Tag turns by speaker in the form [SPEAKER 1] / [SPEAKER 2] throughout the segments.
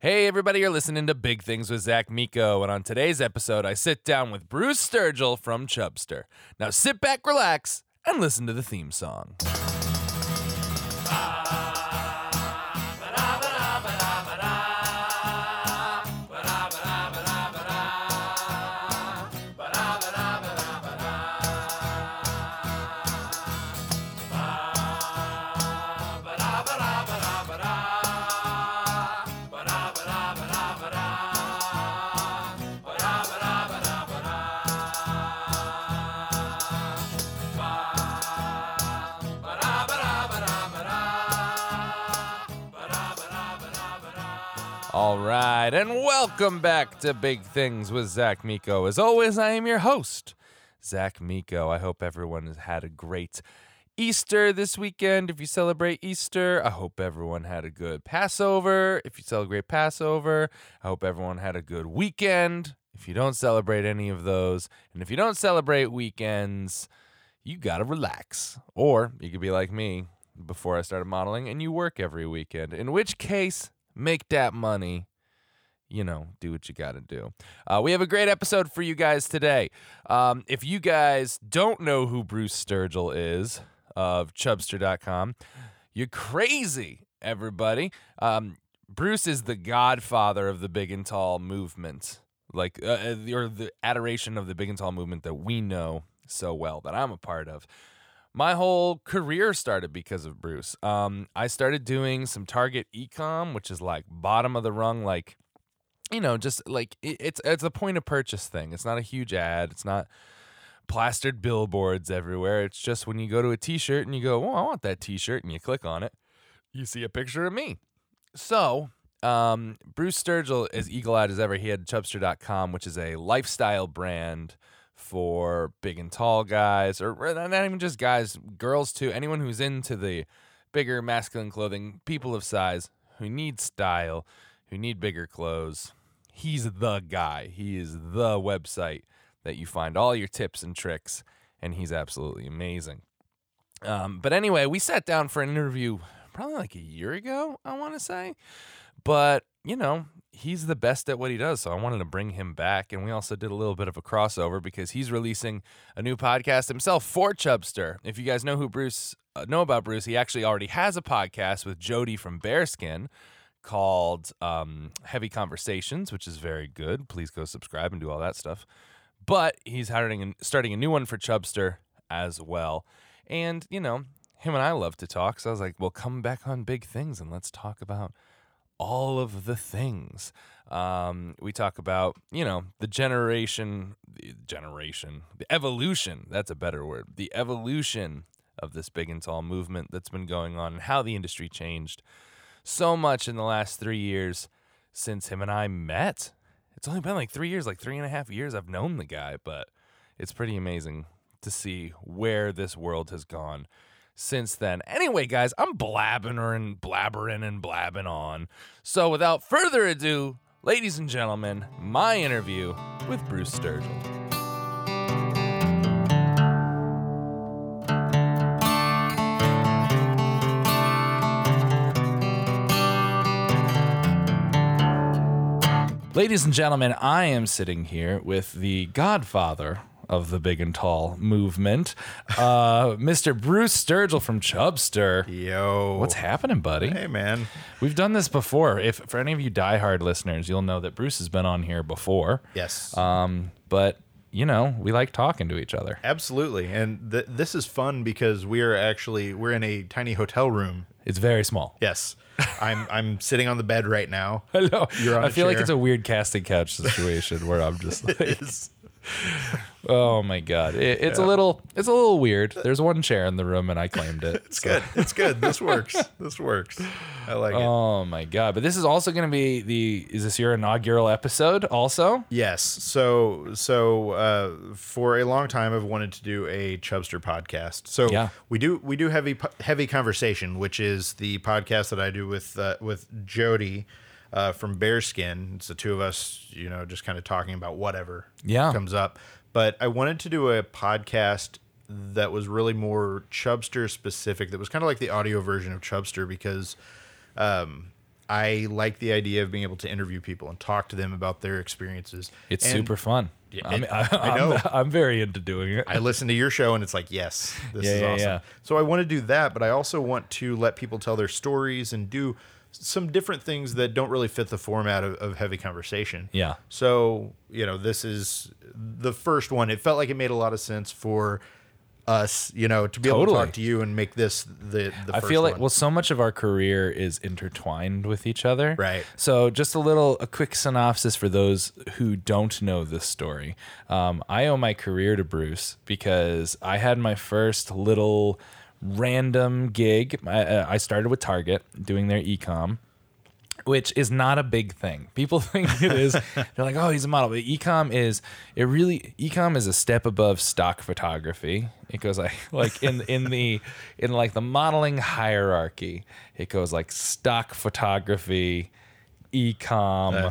[SPEAKER 1] Hey, everybody, you're listening to Big Things with Zach Miko. And on today's episode, I sit down with Bruce Sturgill from Chubster. Now sit back, relax, and listen to the theme song. Right, and welcome back to Big Things with Zach Miko. As always, I am your host, Zach Miko. I hope everyone has had a great Easter this weekend. If you celebrate Easter, I hope everyone had a good Passover. If you celebrate Passover, I hope everyone had a good weekend. If you don't celebrate any of those, and if you don't celebrate weekends, you gotta relax. Or you could be like me before I started modeling and you work every weekend, in which case, make that money. You know, do what you got to do. Uh, we have a great episode for you guys today. Um, if you guys don't know who Bruce Sturgill is of Chubster.com, you're crazy, everybody. Um, Bruce is the godfather of the big and tall movement, like, uh, uh, or the adoration of the big and tall movement that we know so well, that I'm a part of my whole career started because of Bruce. Um, I started doing some Target ecom, which is like bottom of the rung, like you know, just like it, it's it's a point of purchase thing. It's not a huge ad. It's not plastered billboards everywhere. It's just when you go to a T-shirt and you go, "Oh, I want that T-shirt," and you click on it, you see a picture of me. So. Um, Bruce Sturgill, as eagle-eyed as ever, he had Chubster.com, which is a lifestyle brand for big and tall guys, or not even just guys, girls too. Anyone who's into the bigger masculine clothing, people of size who need style, who need bigger clothes. He's the guy. He is the website that you find all your tips and tricks, and he's absolutely amazing. Um, but anyway, we sat down for an interview probably like a year ago, I want to say. But, you know, he's the best at what he does. So I wanted to bring him back. And we also did a little bit of a crossover because he's releasing a new podcast himself for Chubster. If you guys know who Bruce uh, know about Bruce, he actually already has a podcast with Jody from Bearskin called um, Heavy Conversations, which is very good. Please go subscribe and do all that stuff. But he's starting starting a new one for Chubster as well. And, you know, him and I love to talk. So I was like, well, come back on big things and let's talk about all of the things. Um, we talk about, you know, the generation, the generation, the evolution. That's a better word. The evolution of this big and tall movement that's been going on and how the industry changed so much in the last three years since him and I met. It's only been like three years, like three and a half years I've known the guy, but it's pretty amazing to see where this world has gone since then. Anyway, guys, I'm blabbing and blabbering and blabbing on. So without further ado, ladies and gentlemen, my interview with Bruce Sturgill. Ladies and gentlemen, I am sitting here with the godfather of the big and tall movement, uh, Mr. Bruce Sturgill from Chubster.
[SPEAKER 2] Yo,
[SPEAKER 1] What's happening, buddy?
[SPEAKER 2] Hey, man.
[SPEAKER 1] We've done this before. If for any of you diehard listeners, you'll know that Bruce has been on here before.
[SPEAKER 2] Yes.
[SPEAKER 1] Um, but you know, we like talking to each other.
[SPEAKER 2] Absolutely, and th- this is fun because we are actually we're in a tiny hotel room.
[SPEAKER 1] It's very small.
[SPEAKER 2] Yes, I'm I'm sitting on the bed right now.
[SPEAKER 1] Hello.
[SPEAKER 2] You're on
[SPEAKER 1] I feel like it's a weird casting couch situation where I'm just like, oh my god, it, it's a little, it's a little weird. There's one chair in the room, and I claimed it.
[SPEAKER 2] It's good. It's good. This works. This works. I like it.
[SPEAKER 1] Oh my god! But this is also going to be the. Is this your inaugural episode? Also,
[SPEAKER 2] Yes. So so uh, for a long time, I've wanted to do a Chubster podcast. So
[SPEAKER 1] Yeah.
[SPEAKER 2] we do we do heavy heavy conversation, which is the podcast that I do with uh, with Jody. Uh, from Bearskin, it's the two of us, you know, just kind of talking about whatever
[SPEAKER 1] Yeah.
[SPEAKER 2] comes up. But I wanted to do a podcast that was really more Chubster specific. That was kind of like the audio version of Chubster because um, I like the idea of being able to interview people and talk to them about their experiences.
[SPEAKER 1] It's
[SPEAKER 2] And
[SPEAKER 1] super fun. I, mean, I,
[SPEAKER 2] I know.
[SPEAKER 1] I'm, I'm very into doing it.
[SPEAKER 2] I listen to your show and it's like, yes, this
[SPEAKER 1] Yeah,
[SPEAKER 2] is
[SPEAKER 1] yeah,
[SPEAKER 2] awesome.
[SPEAKER 1] yeah.
[SPEAKER 2] So I want to do that, but I also want to let people tell their stories and do some different things that don't really fit the format of, of heavy conversation.
[SPEAKER 1] Yeah.
[SPEAKER 2] So, you know, this is the first one. It felt like it made a lot of sense for us, you know, to be able to talk to you and make this the, the
[SPEAKER 1] I feel like
[SPEAKER 2] one.
[SPEAKER 1] well, so much of our career is intertwined with each other.
[SPEAKER 2] Right.
[SPEAKER 1] So just a little, a quick synopsis for those who don't know this story. Um, I owe my career to Bruce because I had my first little random gig. I, I started with Target doing their ecom. Which is not a big thing. People think it is. They're like, "Oh, he's a model." But ecom is it really? Ecom is a step above stock photography. It goes like like in in the in like the modeling hierarchy. It goes like stock photography, ecom,
[SPEAKER 2] Uh.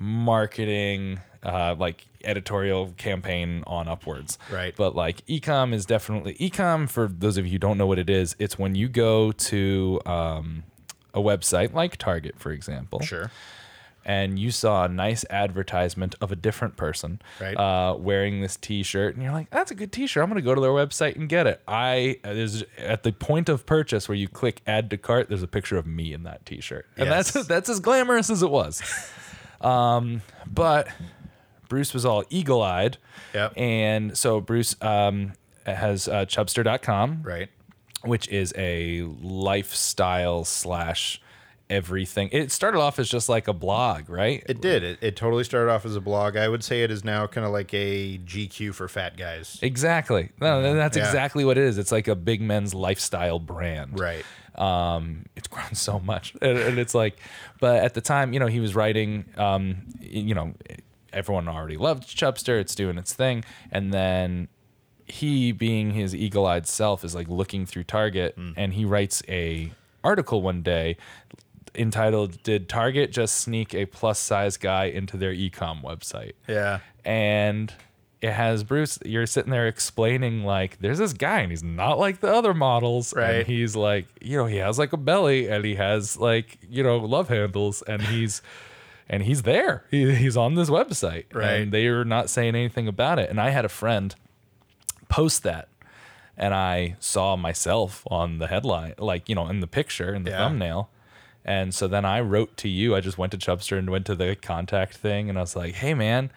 [SPEAKER 1] marketing, uh, like editorial campaign on upwards.
[SPEAKER 2] Right.
[SPEAKER 1] But like ecom is definitely ecom for those of you who don't know what it is. It's when you go to um, a website like Target, for example
[SPEAKER 2] sure.
[SPEAKER 1] and you saw a nice advertisement of a different person
[SPEAKER 2] Right.
[SPEAKER 1] uh, wearing this T-shirt, and you're like, "That's a good T-shirt. I'm going to go to their website and get it." I there's at the point of purchase where you click add to cart. There's a picture of me in that T-shirt, and
[SPEAKER 2] Yes.
[SPEAKER 1] that's that's as glamorous as it was. um, but Bruce was all eagle-eyed,
[SPEAKER 2] Yep.
[SPEAKER 1] and so Bruce um, has uh, Chubster.com,
[SPEAKER 2] Right.
[SPEAKER 1] which is a lifestyle slash everything. It started off as just like a blog, right?
[SPEAKER 2] It did. It, it totally started off as a blog. I would say it is now kind of like a GQ for fat guys.
[SPEAKER 1] Exactly. No, that's
[SPEAKER 2] Yeah.
[SPEAKER 1] exactly what it is. It's like a big men's lifestyle brand.
[SPEAKER 2] Right.
[SPEAKER 1] Um, it's grown so much, and, and it's like, but at the time, you know, he was writing. Um, you know, everyone already loved Chubster. It's doing its thing, and then he, being his eagle-eyed self, is like looking through Target,
[SPEAKER 2] Hmm.
[SPEAKER 1] and he writes a article one day entitled "Did Target just sneak a plus-size guy into their e-com website?"
[SPEAKER 2] Yeah.
[SPEAKER 1] and it has Bruce. You're sitting there explaining like, there's this guy and he's not like the other models,
[SPEAKER 2] Right.
[SPEAKER 1] And he's like, you know, he has like a belly and he has like, you know, love handles and he's. And he's there. He, he's on this website,
[SPEAKER 2] Right.
[SPEAKER 1] and they are not saying anything about it. And I had a friend post that, and I saw myself on the headline, like you know, in the picture, in the
[SPEAKER 2] Yeah.
[SPEAKER 1] thumbnail. And so then I wrote to you. I just went to Chubster and went to the contact thing, and I was like, "Hey, man,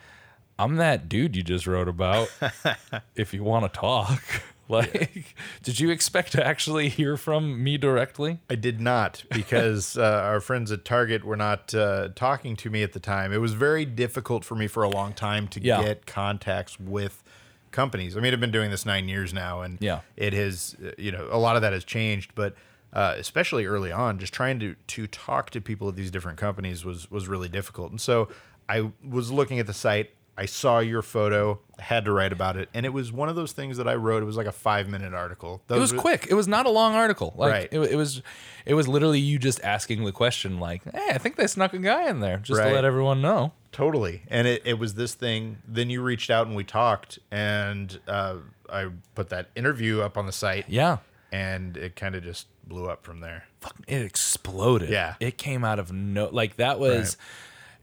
[SPEAKER 1] I'm that dude you just wrote about. if you want to talk, like, did you expect to actually hear from me directly?"
[SPEAKER 2] I did not because uh, our friends at Target were not uh, talking to me at the time. It was very difficult for me for a long time to
[SPEAKER 1] Yeah.
[SPEAKER 2] get contacts with companies. I mean, I've been doing this nine years now, and
[SPEAKER 1] Yeah.
[SPEAKER 2] it has, uh, you know, a lot of that has changed. But uh, especially early on, just trying to to talk to people at these different companies was was really difficult. And so I was looking at the site. I saw your photo, had to write about it, and it was one of those things that I wrote. It was like a five minute article.
[SPEAKER 1] It was quick. It was not a long article. Like
[SPEAKER 2] Right.
[SPEAKER 1] it, it was, it was literally you just asking the question, like, "Hey, I think they snuck a guy in there," just to let everyone know.
[SPEAKER 2] Totally. And it, it was this thing. Then you reached out and we talked, and uh, I put that interview up on the site.
[SPEAKER 1] Yeah.
[SPEAKER 2] And it kind of just blew up from there.
[SPEAKER 1] it exploded.
[SPEAKER 2] Yeah.
[SPEAKER 1] It came out of no like that was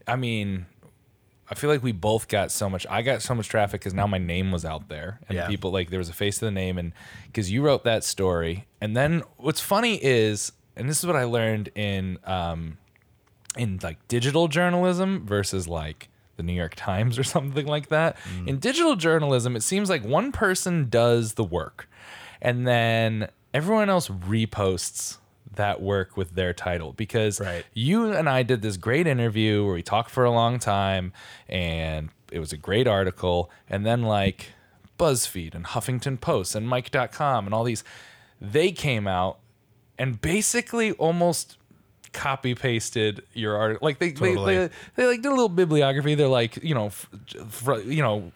[SPEAKER 1] I mean, I feel like we both got so much I got so much traffic cuz now my name was out there and
[SPEAKER 2] Yeah.
[SPEAKER 1] people like there was a face to the name and cuz you wrote that story and then what's funny is and this is what I learned in um in like digital journalism versus like the New York Times or something like that.
[SPEAKER 2] Mm.
[SPEAKER 1] In digital journalism, it seems like one person does the work and then everyone else reposts that work with their title because
[SPEAKER 2] Right.
[SPEAKER 1] you and I did this great interview where we talked for a long time and it was a great article and then like BuzzFeed and Huffington Post and Mic.com and all these they came out and basically almost copy pasted your art like they,
[SPEAKER 2] Totally.
[SPEAKER 1] they, they they like did a little bibliography they're like you know fr- you know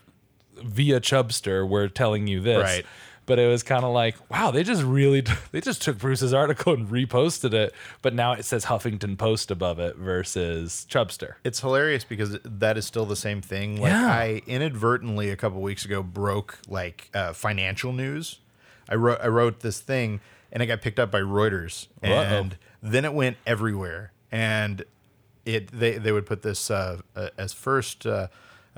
[SPEAKER 1] via chubster we're telling you this
[SPEAKER 2] Right.
[SPEAKER 1] But it was kind of like wow they just really they just took bruce's article and reposted it but now it says huffington post above it versus chubster
[SPEAKER 2] It's hilarious because that is still the same thing. Like
[SPEAKER 1] Yeah.
[SPEAKER 2] I inadvertently a couple weeks ago broke like uh, financial news. I wrote I wrote this thing and it got picked up by Reuters and then it went everywhere. and it they they would put this uh, uh, as first. Uh,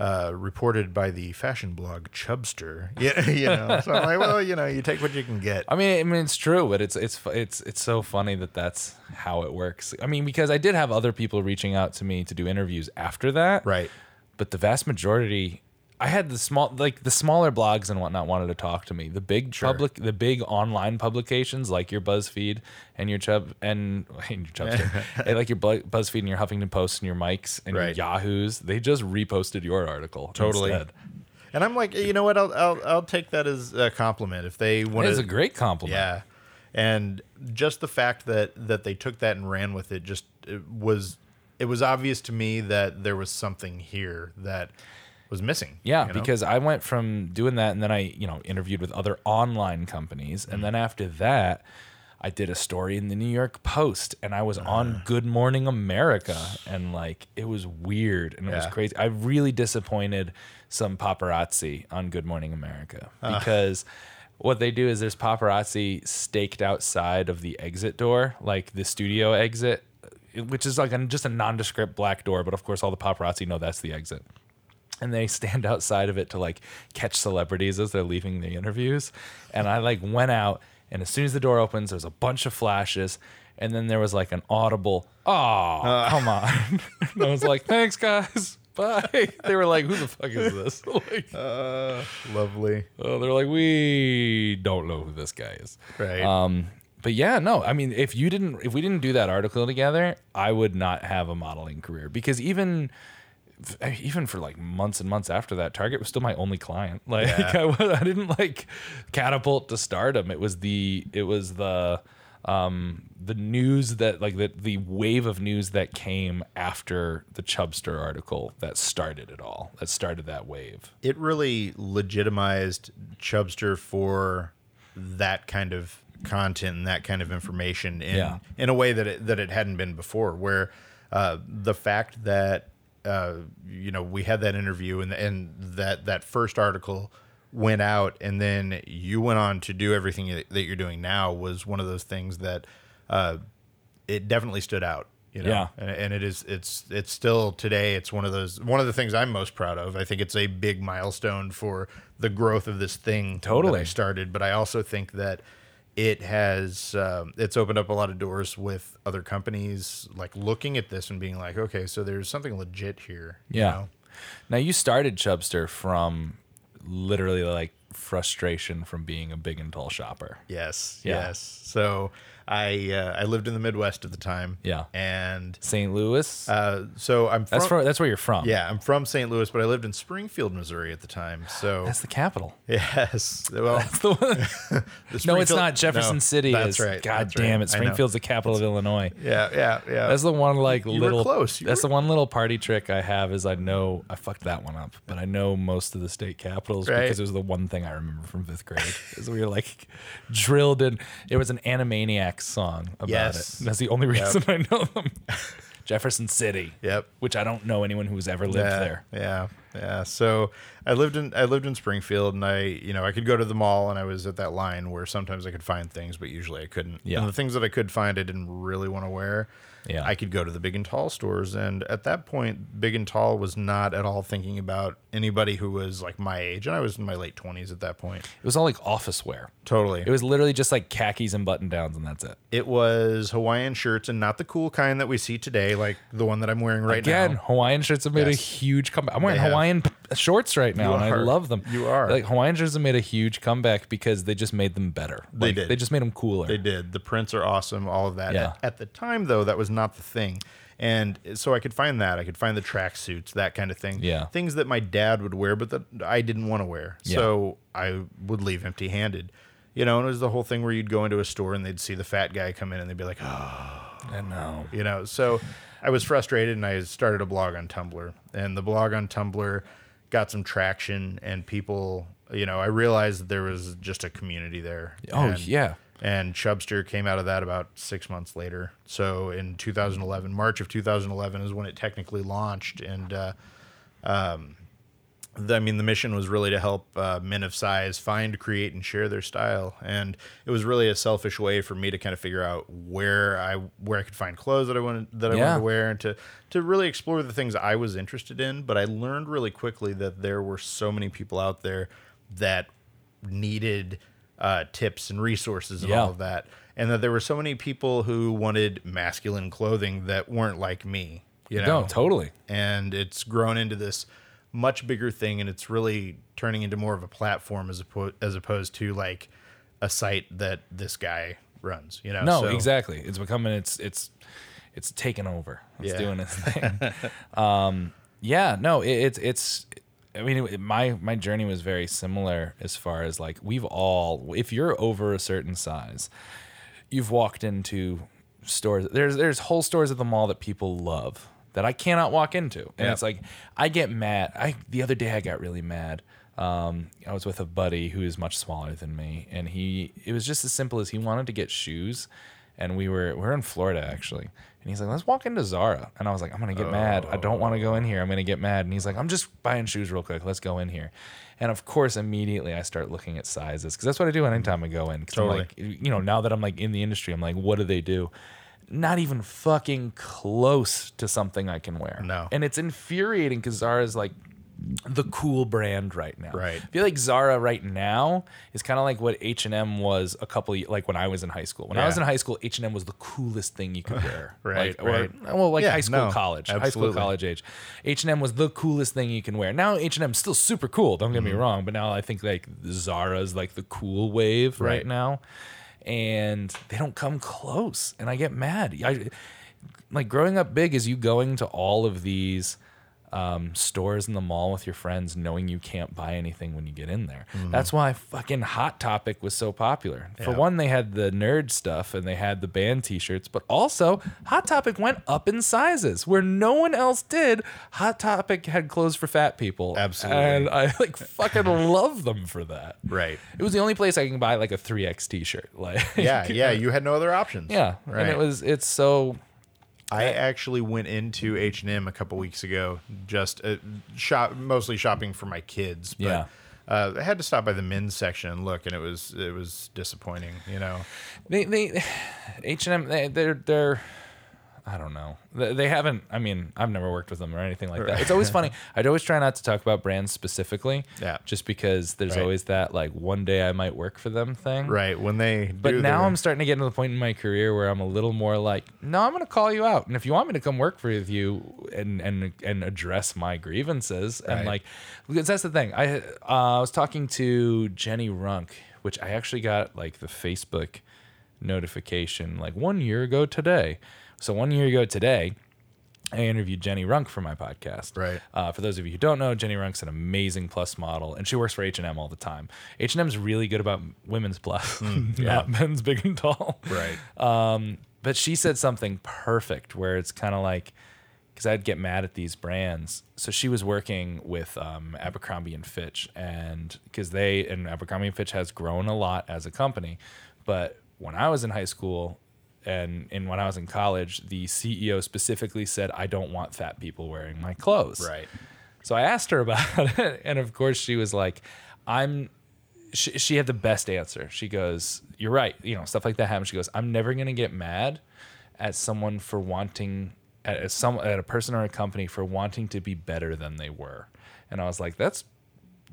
[SPEAKER 2] uh, reported by the fashion blog Chubster. Yeah, you know. So I'm like, well, you know, you take what you can get.
[SPEAKER 1] I mean, I mean, it's true, but it's it's it's it's so funny that that's how it works. I mean, because I did have other people reaching out to me to do interviews after that,
[SPEAKER 2] Right.
[SPEAKER 1] But the vast majority, I had the small, like the smaller blogs and whatnot, wanted to talk to me. The big public, the big online publications like your BuzzFeed and your Chub and, and your Chubster, and like your BuzzFeed and your Huffington Post and your Mics and
[SPEAKER 2] Right.
[SPEAKER 1] your Yahoos, they just reposted your article
[SPEAKER 2] Totally.
[SPEAKER 1] instead.
[SPEAKER 2] And I'm like, you know what? I'll I'll, I'll take that as a compliment if they want
[SPEAKER 1] It is a great compliment.
[SPEAKER 2] Yeah, and just the fact that that they took that and ran with it just it was it was obvious to me that there was something here that was missing.
[SPEAKER 1] Yeah,
[SPEAKER 2] you know?
[SPEAKER 1] because I went from doing that and then I, you know, interviewed with other online companies. And then after that, I did a story in the New York Post and I was
[SPEAKER 2] Uh.
[SPEAKER 1] on Good Morning America. And like, it was weird and it was crazy. I really disappointed some paparazzi on Good Morning America
[SPEAKER 2] Uh.
[SPEAKER 1] because. What they do is there's paparazzi staked outside of the exit door, like the studio exit, which is like a, just a nondescript black door. But of course, all the paparazzi know that's the exit and they stand outside of it to like catch celebrities as they're leaving the interviews. And I like went out, and as soon as the door opens, there's a bunch of flashes, and then there was like an audible, "Oh, come on!" and I was like, "Thanks, guys." Bye. They were like, "Who the fuck is this?" like, uh,
[SPEAKER 2] lovely, uh,
[SPEAKER 1] oh, they're like, "We don't know who this guy is."
[SPEAKER 2] right?
[SPEAKER 1] Um, but yeah, no, I mean, if you didn't, if we didn't do that article together, I would not have a modeling career because even, even for like months and months after that, Target was still my only client. Like
[SPEAKER 2] Yeah.
[SPEAKER 1] I, wa- I didn't like catapult to stardom. It was the, it was the, um, the news that like the the wave of news that came after the Chubster article that started it all. That started that wave.
[SPEAKER 2] it really legitimized Chubster for that kind of content and that kind of information in
[SPEAKER 1] Yeah.
[SPEAKER 2] in a way that it, that it hadn't been before. Where uh, the fact that uh, you know we had that interview and and that that first article went out and then you went on to do everything that you're doing now was one of those things that uh, it definitely stood out. You know,
[SPEAKER 1] Yeah.
[SPEAKER 2] and, and it is it's it's still today it's one of those one of the things I'm most proud of. I think it's a big milestone for the growth of this thing
[SPEAKER 1] Totally.
[SPEAKER 2] started, but I also think that it has um, it's opened up a lot of doors with other companies like looking at this and being like, okay, so there's something legit here. you
[SPEAKER 1] Yeah.
[SPEAKER 2] know?
[SPEAKER 1] Now you started Chubster from literally like frustration from being a big and tall shopper.
[SPEAKER 2] Yes.
[SPEAKER 1] Yeah.
[SPEAKER 2] Yes. So I uh, I lived in the Midwest at the time.
[SPEAKER 1] Yeah.
[SPEAKER 2] And
[SPEAKER 1] St. Louis.
[SPEAKER 2] uh, so I'm from,
[SPEAKER 1] that's from, that's where you're from.
[SPEAKER 2] yeah I'm from St. Louis, but I lived in Springfield, Missouri at the time. So
[SPEAKER 1] That's the capital.
[SPEAKER 2] yes. Well,
[SPEAKER 1] That's the one.
[SPEAKER 2] the
[SPEAKER 1] no, it's not. Jefferson
[SPEAKER 2] no,
[SPEAKER 1] City
[SPEAKER 2] That's
[SPEAKER 1] is.
[SPEAKER 2] right.
[SPEAKER 1] God
[SPEAKER 2] that's right.
[SPEAKER 1] damn it! Springfield's the capital of Illinois.
[SPEAKER 2] Yeah. Yeah. Yeah.
[SPEAKER 1] That's the one like
[SPEAKER 2] You
[SPEAKER 1] little
[SPEAKER 2] close. You
[SPEAKER 1] that's
[SPEAKER 2] were-
[SPEAKER 1] the one little party trick I have is I know I fucked that one up, but I know most of the state capitals
[SPEAKER 2] Right.
[SPEAKER 1] because it was the one thing I remember from fifth grade. is we were like drilled in. It was an Animaniacs song about
[SPEAKER 2] Yes.
[SPEAKER 1] it. That's the only reason I know them. Jefferson City.
[SPEAKER 2] Yep.
[SPEAKER 1] Which I don't know anyone who's ever lived
[SPEAKER 2] yeah,
[SPEAKER 1] there.
[SPEAKER 2] Yeah, yeah. So I lived in I lived in Springfield, and I you know I could go to the mall, and I was at that line where sometimes I could find things, but usually I couldn't.
[SPEAKER 1] Yeah.
[SPEAKER 2] And the things that I could find, I didn't really want to wear.
[SPEAKER 1] Yeah.
[SPEAKER 2] I could go to the big and tall stores, and at that point, big and tall was not at all thinking about anybody who was like my age, and I was in my late twenties at that point.
[SPEAKER 1] It was all like office wear.
[SPEAKER 2] Totally.
[SPEAKER 1] It was literally just like khakis and button downs, and that's it.
[SPEAKER 2] It was Hawaiian shirts, and not the cool kind that we see today, like the one that I'm wearing right
[SPEAKER 1] Again,
[SPEAKER 2] now.
[SPEAKER 1] Again, Hawaiian shirts have made
[SPEAKER 2] Yes.
[SPEAKER 1] a huge comeback. I'm wearing. Hawaiian Uh, shorts right now,
[SPEAKER 2] You
[SPEAKER 1] and I love them.
[SPEAKER 2] You are.
[SPEAKER 1] like Hawaiian shirts have made a huge comeback because they just made them better.
[SPEAKER 2] They
[SPEAKER 1] Like,
[SPEAKER 2] did.
[SPEAKER 1] They just made them cooler.
[SPEAKER 2] They did. The prints are awesome, all of that.
[SPEAKER 1] Yeah.
[SPEAKER 2] At, at the time, though, that was not the thing. And so I could find that. I could find the track suits, that kind of thing.
[SPEAKER 1] Yeah.
[SPEAKER 2] Things that my dad would wear, but that I didn't want to wear.
[SPEAKER 1] Yeah.
[SPEAKER 2] So I would leave empty handed. You know, and it was the whole thing where you'd go into a store and they'd see the fat guy come in and they'd be like, oh,
[SPEAKER 1] I know.
[SPEAKER 2] you know. So I was frustrated and I started a blog on Tumblr. And the blog on Tumblr got some traction and people, you know, I realized that there was just a community there.
[SPEAKER 1] Oh
[SPEAKER 2] And-
[SPEAKER 1] yeah.
[SPEAKER 2] and Chubster came out of that about six months later. So in 2011, March of 2011 is when it technically launched, and uh, um, I mean, the mission was really to help uh, men of size find, create, and share their style, and it was really a selfish way for me to kind of figure out where I where I could find clothes that I wanted that I
[SPEAKER 1] Yeah.
[SPEAKER 2] wanted to wear, and to to really explore the things I was interested in. But I learned really quickly that there were so many people out there that needed uh, tips and resources and
[SPEAKER 1] Yeah.
[SPEAKER 2] all of that, and that there were so many people who wanted masculine clothing that weren't like me. You know,
[SPEAKER 1] No, totally.
[SPEAKER 2] and it's grown into this much bigger thing and it's really turning into more of a platform as opposed as opposed to like a site that this guy runs you know
[SPEAKER 1] No,
[SPEAKER 2] So-
[SPEAKER 1] exactly. It's becoming it's it's it's taken over. It's
[SPEAKER 2] Yeah.
[SPEAKER 1] doing its thing. um, yeah, no, it, it's it's. I mean, it, my my journey was very similar as far as like we've all, if you're over a certain size, you've walked into stores. There's there's whole stores at the mall that people love that I cannot walk into, and it's like I get mad. I the other day I got really mad. Um, I was with a buddy who is much smaller than me, and he it was just as simple as he wanted to get shoes, and we were we are in Florida actually, and he's like, let's walk into Zara, and I was like, I'm gonna get mad. I don't want to go in here. I'm gonna get mad, and he's like, I'm just buying shoes real quick. Let's go in here, and of course immediately I start looking at sizes because that's what I do anytime I go in. 'Cause I'm
[SPEAKER 2] Totally.
[SPEAKER 1] like, you know, now that I'm like in the industry, I'm like, what do they do? Not even fucking close to something I can wear.
[SPEAKER 2] No.
[SPEAKER 1] And it's infuriating because Zara's like the cool brand right now.
[SPEAKER 2] Right.
[SPEAKER 1] I feel like Zara right now is kind of like what H and M was a couple of, like when I was in high school. When I was in high school, H and M was the coolest thing you could wear.
[SPEAKER 2] Right,
[SPEAKER 1] Like, or-
[SPEAKER 2] right.
[SPEAKER 1] well, like
[SPEAKER 2] Yeah,
[SPEAKER 1] high school,
[SPEAKER 2] no,
[SPEAKER 1] college, high school, college age. H and M was the coolest thing you can wear. Now H and M still super cool. Don't get me
[SPEAKER 2] Mm-hmm.
[SPEAKER 1] wrong, but now I think like Zara is like the cool wave right,
[SPEAKER 2] Right.
[SPEAKER 1] now, and they don't come close, and I get mad. I like growing up big is you going to all of these um, stores in the mall with your friends, knowing you can't buy anything when you get in there. That's why fucking Hot Topic was so popular. For one, they had the nerd stuff and they had the band T-shirts, but also Hot Topic went up in sizes where no one else did. Hot Topic had clothes for fat people,
[SPEAKER 2] Absolutely.
[SPEAKER 1] and I like fucking love them for that.
[SPEAKER 2] right
[SPEAKER 1] It was the only place I can buy like a three X T-shirt. Like
[SPEAKER 2] yeah yeah you had no other options
[SPEAKER 1] yeah,
[SPEAKER 2] right
[SPEAKER 1] and it was it's so
[SPEAKER 2] I actually went into H and M a couple weeks ago, just uh, shop mostly shopping for my kids. But,
[SPEAKER 1] Yeah.
[SPEAKER 2] uh, I had to stop by the men's section and look, and it was it was disappointing. You know,
[SPEAKER 1] They they H and M they, they're they're I don't know they, they haven't I mean I've never worked with them or anything like that. It's always funny. I'd always try not to talk about brands specifically.
[SPEAKER 2] Yeah.
[SPEAKER 1] Just because there's
[SPEAKER 2] Right.
[SPEAKER 1] always that like one day I might work for them thing.
[SPEAKER 2] right when they.
[SPEAKER 1] But now
[SPEAKER 2] their-
[SPEAKER 1] I'm starting to get to the point in my career where I'm a little more like, no, I'm going to call you out, and if you want me to come work for you and and and address my grievances, and like, because that's the thing. I uh, I was talking to Jenny Runk, which I actually got like the Facebook notification like one year ago today. So one year ago today, I interviewed Jenny Runk for my podcast.
[SPEAKER 2] Right.
[SPEAKER 1] Uh, for those of you who don't know, Jenny Runk's an amazing plus model, and she works for H and M all the time. H and M's really good about women's plus, not men's big and tall.
[SPEAKER 2] right.
[SPEAKER 1] Um, but she said something perfect where it's kind of like, because I'd get mad at these brands. So she was working with um, Abercrombie and Fitch, and because they and Abercrombie and Fitch has grown a lot as a company, but when I was in high school and and when I was in college, the CEO specifically said, "I don't want fat people wearing my clothes."
[SPEAKER 2] Right.
[SPEAKER 1] So I asked her about it, and of course she was like, "I'm." She, she had the best answer. She goes, "You're right. You know, stuff like that happens." She goes, "I'm never gonna get mad at someone for wanting at a, some at a person or a company for wanting to be better than they were." And I was like, "That's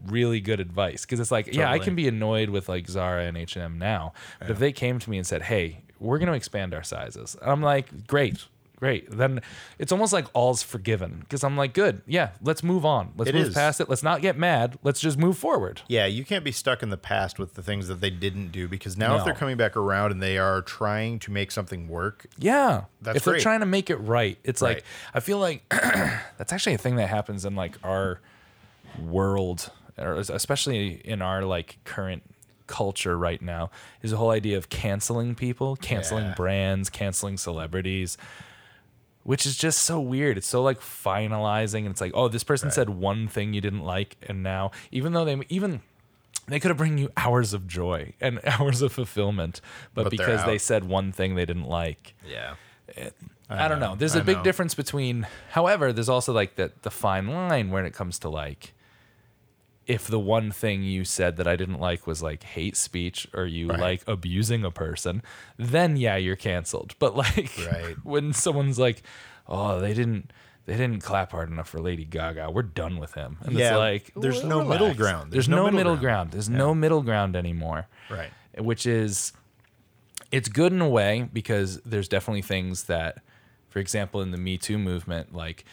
[SPEAKER 1] really good advice because it's like, yeah, I can be annoyed with like Zara and H and M now, but if they came to me and said, "Hey, we're going to expand our sizes," I'm like, "Great." Great. Then it's almost like all's forgiven because I'm like, good. Yeah, let's move on. Let's
[SPEAKER 2] It
[SPEAKER 1] move
[SPEAKER 2] is.
[SPEAKER 1] past it. Let's not get mad. Let's just move forward.
[SPEAKER 2] Yeah, you can't be stuck in the past with the things that they didn't do because now if they're coming back around and they are trying to make something work,
[SPEAKER 1] Yeah.
[SPEAKER 2] That's
[SPEAKER 1] if they're
[SPEAKER 2] great.
[SPEAKER 1] trying to make it right, it's like
[SPEAKER 2] Right.
[SPEAKER 1] I feel like that's actually a thing that happens in like our world, or especially in our like current culture right now, is the whole idea of canceling people, canceling
[SPEAKER 2] Yeah.
[SPEAKER 1] brands, canceling celebrities. Which is just so weird. It's so like finalizing, and it's like, oh, this person said one thing you didn't like, and now, even though they even they could have bring you hours of joy and hours of fulfillment, but,
[SPEAKER 2] But
[SPEAKER 1] because they said one thing they didn't like,
[SPEAKER 2] yeah,
[SPEAKER 1] I, don't know.
[SPEAKER 2] know,
[SPEAKER 1] There's
[SPEAKER 2] I
[SPEAKER 1] a big
[SPEAKER 2] know.
[SPEAKER 1] difference between, however, there's also like the the fine line when it comes to like if the one thing you said that I didn't like was like hate speech or you
[SPEAKER 2] Right.
[SPEAKER 1] like abusing a person, then yeah, you're canceled. But like
[SPEAKER 2] Right.
[SPEAKER 1] when someone's like, "Oh, they didn't they didn't clap hard enough for Lady Gaga. We're done with him." And
[SPEAKER 2] Yeah,
[SPEAKER 1] it's like
[SPEAKER 2] there's no
[SPEAKER 1] relax.
[SPEAKER 2] middle ground.
[SPEAKER 1] There's, no, middle ground. There's no middle ground anymore.
[SPEAKER 2] Right.
[SPEAKER 1] Which is it's good in a way because there's definitely things that for example in the Me Too movement like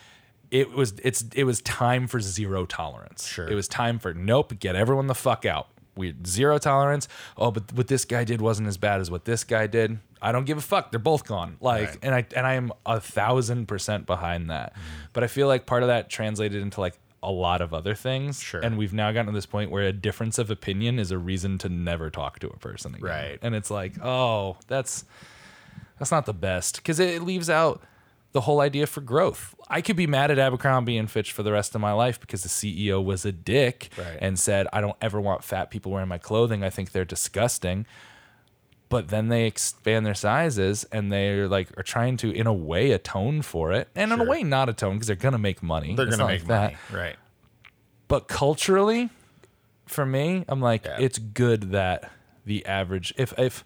[SPEAKER 1] it was it's it was time for zero tolerance.
[SPEAKER 2] Sure.
[SPEAKER 1] It was time for nope, get everyone the fuck out. We zero tolerance. Oh, but what this guy did wasn't as bad as what this guy did. I don't give a fuck. They're both gone. Like,
[SPEAKER 2] Right.
[SPEAKER 1] and I and I am a thousand percent behind that.
[SPEAKER 2] Mm-hmm.
[SPEAKER 1] But I feel like part of that translated into like a lot of other things.
[SPEAKER 2] Sure.
[SPEAKER 1] And we've now gotten to this point where a difference of opinion is a reason to never talk to a person again.
[SPEAKER 2] Right.
[SPEAKER 1] And it's like, oh, that's that's not the best because it, it leaves out the whole idea for growth. I could be mad at Abercrombie and Fitch for the rest of my life because the CEO was a dick
[SPEAKER 2] Right.
[SPEAKER 1] and said, I don't ever want fat people wearing my clothing. I think they're disgusting. But then they expand their sizes and they're like are trying to, in a way, atone for it, and in a way, not atone because they're gonna make money.
[SPEAKER 2] They're
[SPEAKER 1] It's
[SPEAKER 2] gonna make
[SPEAKER 1] like that.
[SPEAKER 2] money. Right.
[SPEAKER 1] But culturally, for me, I'm like,
[SPEAKER 2] Yeah.
[SPEAKER 1] it's good that the average, if if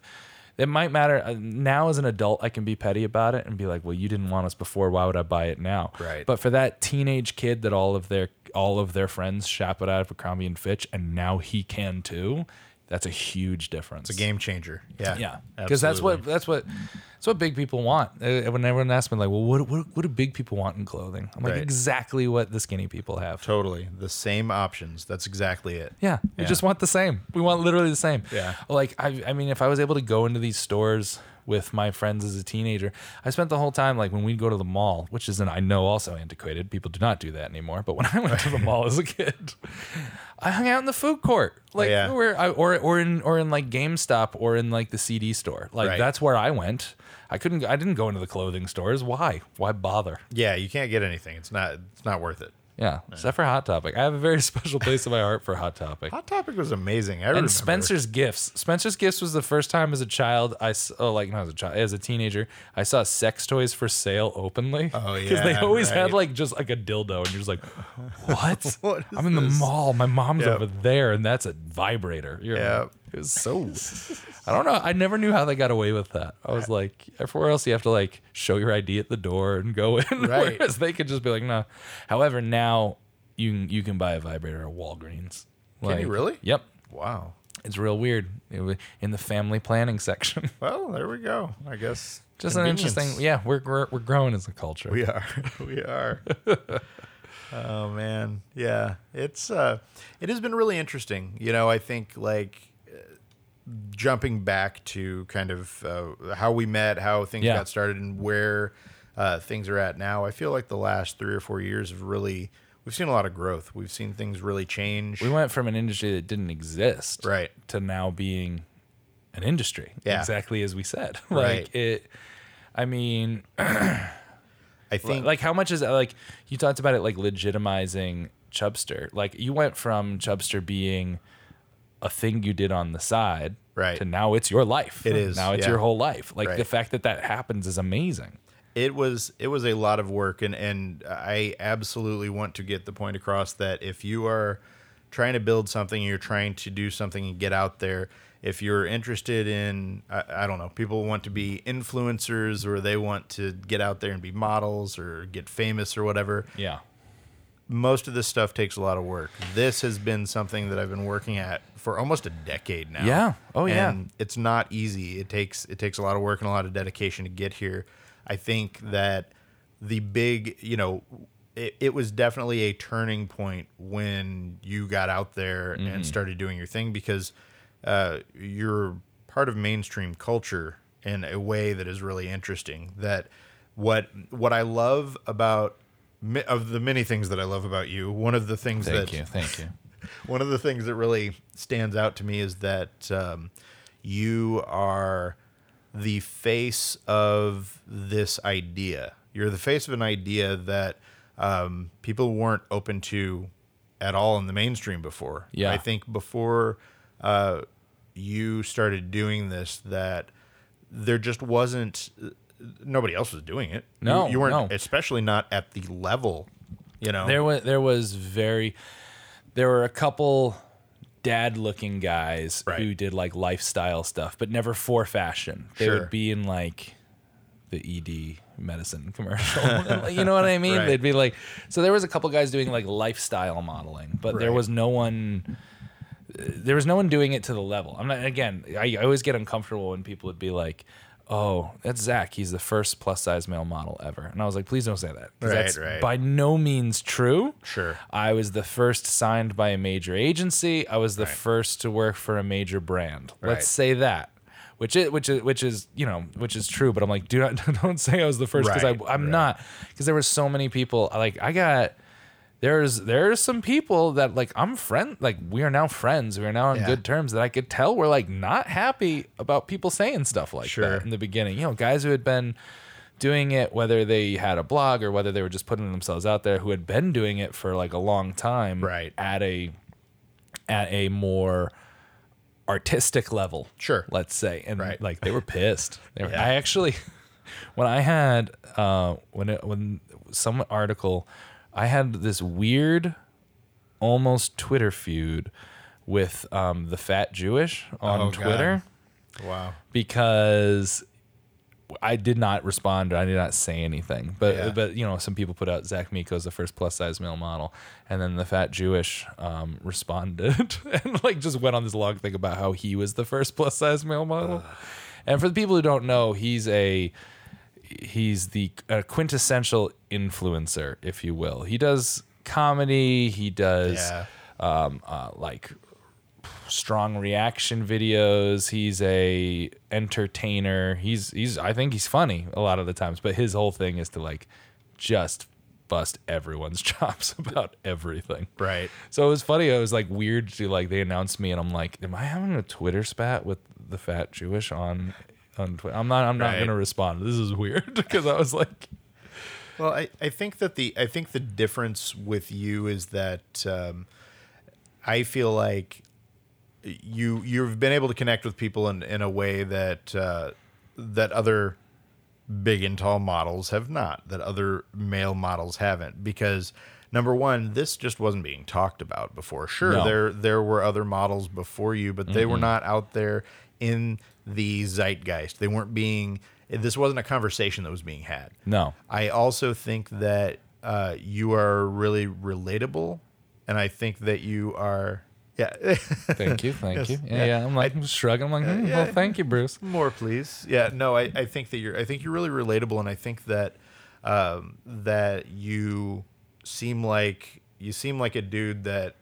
[SPEAKER 1] it might matter uh, now as an adult, I can be petty about it and be like, well, you didn't want us before, why would I buy it now?
[SPEAKER 2] Right.
[SPEAKER 1] But for that teenage kid that all of their all of their friends shop it at Abercrombie and Fitch, and now he can too. That's a huge difference.
[SPEAKER 2] It's a game changer. Yeah.
[SPEAKER 1] Yeah, because that's what that's what that's what big people want. Uh, When everyone asks me like, "Well, what what, what do big people want in clothing?" I'm like,
[SPEAKER 2] Right.
[SPEAKER 1] exactly what the skinny people have.
[SPEAKER 2] Totally. The same options. That's exactly it.
[SPEAKER 1] Yeah, we
[SPEAKER 2] Yeah.
[SPEAKER 1] just want the same. We want literally the same.
[SPEAKER 2] Yeah.
[SPEAKER 1] Like I, I mean, if I was able to go into these stores with my friends as a teenager, I spent the whole time like when we'd go to the mall, which is an I know also antiquated. People do not do that anymore. But when I went to the mall as a kid, I hung out in the food court, oh, like
[SPEAKER 2] Oh, yeah.
[SPEAKER 1] where I, or or in or in like GameStop or in like the CD store. Like
[SPEAKER 2] Right.
[SPEAKER 1] that's where I went. I couldn't. I didn't go into the clothing stores. Why? Why bother?
[SPEAKER 2] Yeah, you can't get anything. It's not it's not worth it.
[SPEAKER 1] Yeah, except for Hot Topic. I have a very special place in my heart for Hot Topic.
[SPEAKER 2] Hot Topic was amazing. I
[SPEAKER 1] and
[SPEAKER 2] remember.
[SPEAKER 1] Spencer's Gifts. Spencer's Gifts was the first time as a child I oh like not as a child as a teenager I saw sex toys for sale openly.
[SPEAKER 2] Oh, yeah,
[SPEAKER 1] because they
[SPEAKER 2] yeah,
[SPEAKER 1] always had like just like a dildo and you're just like, what?
[SPEAKER 2] What
[SPEAKER 1] I'm in the mall. My mom's
[SPEAKER 2] Yep.
[SPEAKER 1] over there and that's a vibrator. You're
[SPEAKER 2] Yep.
[SPEAKER 1] like, it was so. I don't know. I never knew how they got away with that. I was like, everywhere else you have to like show your ID at the door and go in,
[SPEAKER 2] Right.
[SPEAKER 1] whereas they could just be like, no. However, now you can- you can buy a vibrator at Walgreens.
[SPEAKER 2] Can you really?
[SPEAKER 1] Yep.
[SPEAKER 2] Wow.
[SPEAKER 1] It's real weird It wa- in the family planning section.
[SPEAKER 2] Well, there we go. I guess
[SPEAKER 1] Just an
[SPEAKER 2] convenience.
[SPEAKER 1] interesting. Yeah, we're, we're we're growing as a culture.
[SPEAKER 2] We are. we are. oh man. Yeah. It's uh it has been really interesting. You know, I think like jumping back to kind of uh, how we met, how things
[SPEAKER 1] Yeah.
[SPEAKER 2] got started and where uh, things are at now. I feel like the last 3 or 4 years have really we've seen a lot of growth. We've seen things really change.
[SPEAKER 1] we went from an industry that didn't exist,
[SPEAKER 2] Right.
[SPEAKER 1] to now being an industry.
[SPEAKER 2] Yeah.
[SPEAKER 1] exactly as we said.
[SPEAKER 2] Right.
[SPEAKER 1] Like it. I mean,
[SPEAKER 2] I think
[SPEAKER 1] like how much is that? Like you talked about it, like legitimizing Chubster. Like you went from Chubster being a thing you did on the side,
[SPEAKER 2] Right.
[SPEAKER 1] to now it's your life.
[SPEAKER 2] It is,
[SPEAKER 1] now it's
[SPEAKER 2] yeah.
[SPEAKER 1] your whole life. Like
[SPEAKER 2] Right.
[SPEAKER 1] the fact that that happens is amazing.
[SPEAKER 2] it was it was a lot of work and and I absolutely want to get the point across that if you are trying to build something you're trying to do something and get out there if you're interested in I, I don't know people want to be influencers or they want to get out there and be models or get famous or whatever
[SPEAKER 1] Yeah.
[SPEAKER 2] most of this stuff takes a lot of work this has been something that I've been working at for almost a decade now
[SPEAKER 1] Yeah. Oh, yeah.
[SPEAKER 2] and it's not easy. It takes it takes a lot of work and a lot of dedication to get here. I think that the big, you know, it, it was definitely a turning point when you got out there
[SPEAKER 1] Mm-hmm.
[SPEAKER 2] and started doing your thing because uh, you're part of mainstream culture in a way that is really interesting. That what what I love about of the many things that I love about you, one of the things
[SPEAKER 1] Thank
[SPEAKER 2] that
[SPEAKER 1] you. Thank you.
[SPEAKER 2] one of the things that really stands out to me is that um, you are the face of this idea. You're the face of an idea that um, people weren't open to at all in the mainstream before.
[SPEAKER 1] Yeah.
[SPEAKER 2] I think before uh, you started doing this, that there just wasn't. Nobody else was doing it. You-
[SPEAKER 1] No,
[SPEAKER 2] you, weren't,
[SPEAKER 1] no.
[SPEAKER 2] especially not at the level. You know,
[SPEAKER 1] There was there was very there were a couple dad looking guys
[SPEAKER 2] Right.
[SPEAKER 1] who did like lifestyle stuff, but never for fashion. They
[SPEAKER 2] Sure.
[SPEAKER 1] would be in like the ED medicine commercial. You know what I mean?
[SPEAKER 2] Right.
[SPEAKER 1] They'd be like, so there was a couple guys doing like lifestyle modeling, but there was no one. Uh, there was no one doing it to the level. I'm not. Again, I, I always get uncomfortable when people would be like, "Oh, that's Zach. He's the first plus size male model ever," and I was like, "Please don't say that.
[SPEAKER 2] Right,
[SPEAKER 1] that's
[SPEAKER 2] right.
[SPEAKER 1] By no means true.
[SPEAKER 2] Sure.
[SPEAKER 1] I was the first signed by a major agency. I was the first to work for a major brand.
[SPEAKER 2] Right.
[SPEAKER 1] Let's say that. Which is which is which is you know which is true, but I'm like, do not don't say I was the first because
[SPEAKER 2] Right,
[SPEAKER 1] I'm
[SPEAKER 2] right.
[SPEAKER 1] not because there were so many people. Like I got there's there's some people that like I'm friend like we are now friends. We are now on
[SPEAKER 2] Yeah.
[SPEAKER 1] good terms that I could tell were like not happy about people saying stuff like
[SPEAKER 2] Sure.
[SPEAKER 1] that in the beginning. You know, guys who had been doing it, whether they had a blog or whether they were just putting themselves out there, who had been doing it for like a long time,
[SPEAKER 2] Right.
[SPEAKER 1] At a at a more artistic level,
[SPEAKER 2] Sure.
[SPEAKER 1] Let's say, and
[SPEAKER 2] Right.
[SPEAKER 1] like they were pissed. They were,
[SPEAKER 2] Yeah.
[SPEAKER 1] I actually, when I had uh, when it, when some article, I had this weird, almost Twitter feud with um, the fat Jewish on
[SPEAKER 2] Oh, God.
[SPEAKER 1] Twitter
[SPEAKER 2] Wow.
[SPEAKER 1] because I did not respond or I did not say anything. But
[SPEAKER 2] Yeah.
[SPEAKER 1] but you know, some people put out Zach Miko is the first plus size male model, and then the fat Jewish um, responded and like just went on this long thing about how he was the first plus size male model. And for the people who don't know, he's a he's the uh, quintessential influencer, if you will. He does comedy. He does
[SPEAKER 2] Yeah.
[SPEAKER 1] um, uh, like strong reaction videos. He's a entertainer. He's he's I think he's funny a lot of the times, but his whole thing is to like just bust everyone's chops about everything.
[SPEAKER 2] Right.
[SPEAKER 1] So it was funny. It was like weird to like they announced me and I'm like, am I having a Twitter spat with the fat Jewish on on Twitter? I'm not I'm not
[SPEAKER 2] Right.
[SPEAKER 1] going to respond. This is weird because I was like
[SPEAKER 2] Well, I, I think that the I think the difference with you is that um, I feel like you you've been able to connect with people in, in a way that uh, that other big and tall models have not that other male models haven't because number one this just wasn't being talked about before sure
[SPEAKER 1] No.
[SPEAKER 2] there there were other models before you but they were not out there in the zeitgeist they weren't being this wasn't a conversation that was being had
[SPEAKER 1] no.
[SPEAKER 2] I also think that uh, you are really relatable, and I think that you are. Yeah.
[SPEAKER 1] Thank you. Thank
[SPEAKER 2] Yes,
[SPEAKER 1] you. Yeah,
[SPEAKER 2] yeah.
[SPEAKER 1] yeah. I'm like shrugging. I'm like, hmm,
[SPEAKER 2] yeah.
[SPEAKER 1] well, thank you, Bruce.
[SPEAKER 2] More, please. Yeah. No, I, I think that you're. I think you're really relatable, and I think that um, that you seem like you seem like a dude that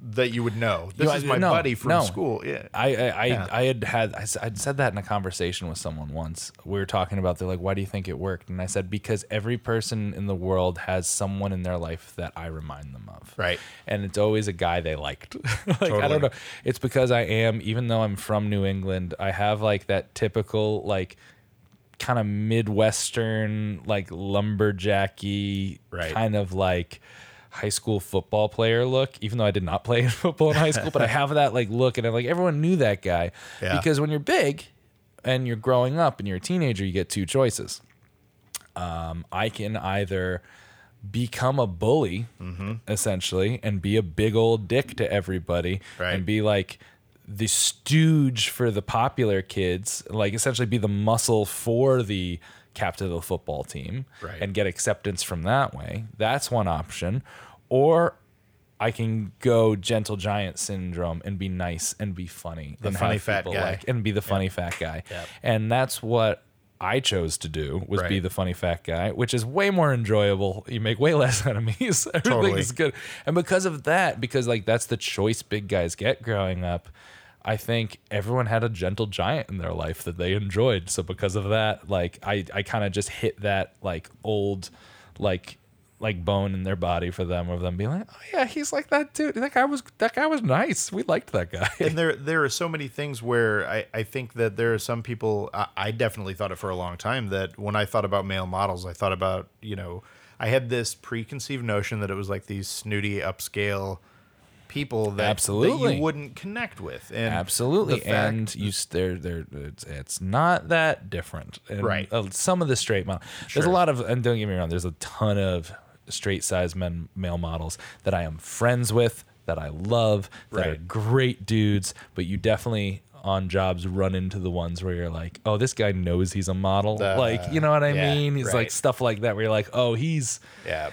[SPEAKER 2] that you would know. This
[SPEAKER 1] know,
[SPEAKER 2] is my
[SPEAKER 1] no,
[SPEAKER 2] buddy from
[SPEAKER 1] no.
[SPEAKER 2] school. Yeah.
[SPEAKER 1] I I, I,
[SPEAKER 2] Yeah.
[SPEAKER 1] I had had I I'd said that in a conversation with someone once. We were talking about they're like, why do you think it worked? And I said because every person in the world has someone in their life that I remind them of.
[SPEAKER 2] Right.
[SPEAKER 1] And it's always a guy they liked. like I don't know. It's because I am even though I'm from New England, I have like that typical like kind of midwestern like lumberjacky
[SPEAKER 2] Right.
[SPEAKER 1] kind of like high school football player look even though i did not play football in high school but i have that like look and i'm like everyone knew that guy
[SPEAKER 2] Yeah.
[SPEAKER 1] because when you're big and you're growing up and you're a teenager you get two choices um, i can either become a bully essentially and be a big old dick to everybody
[SPEAKER 2] Right.
[SPEAKER 1] and be like the stooge for the popular kids like essentially be the muscle for the captain of the football team
[SPEAKER 2] Right.
[SPEAKER 1] and get acceptance from that way that's one option or I can go gentle giant syndrome and be nice and be funny
[SPEAKER 2] The
[SPEAKER 1] and
[SPEAKER 2] funny fat
[SPEAKER 1] people
[SPEAKER 2] guy.
[SPEAKER 1] like and be the funny fat guy.
[SPEAKER 2] Yep.
[SPEAKER 1] And that's what I chose to do was be the funny fat guy, which is way more enjoyable. You make way less enemies. Everything
[SPEAKER 2] Totally.
[SPEAKER 1] is good. And because of that, because like that's the choice big guys get growing up, I think everyone had a gentle giant in their life that they enjoyed. So because of that, like I, I kind of just hit that like old like like bone in their body for them of them being like, Oh yeah, he's like that dude. That guy was that guy was nice. We liked that guy.
[SPEAKER 2] and there there are so many things where I, I think that there are some people I, I definitely thought it for a long time that when I thought about male models I thought about you know I had this preconceived notion that it was like these snooty upscale people that, that you wouldn't connect with and
[SPEAKER 1] Absolutely, and you they're, they're, it's, it's not that different. And,
[SPEAKER 2] Right.
[SPEAKER 1] uh, some of the straight model, there's a
[SPEAKER 2] Sure.
[SPEAKER 1] lot of, and don't get me wrong, there's a ton of straight size men male models that I am friends with, that I love that are
[SPEAKER 2] Right.
[SPEAKER 1] great dudes, but you definitely on jobs run into the ones where you're like, oh, this guy knows he's a model.
[SPEAKER 2] Uh,
[SPEAKER 1] like, you know what I
[SPEAKER 2] yeah,
[SPEAKER 1] mean? He's like
[SPEAKER 2] right.
[SPEAKER 1] stuff like that where you're like, oh, he's
[SPEAKER 2] Yeah.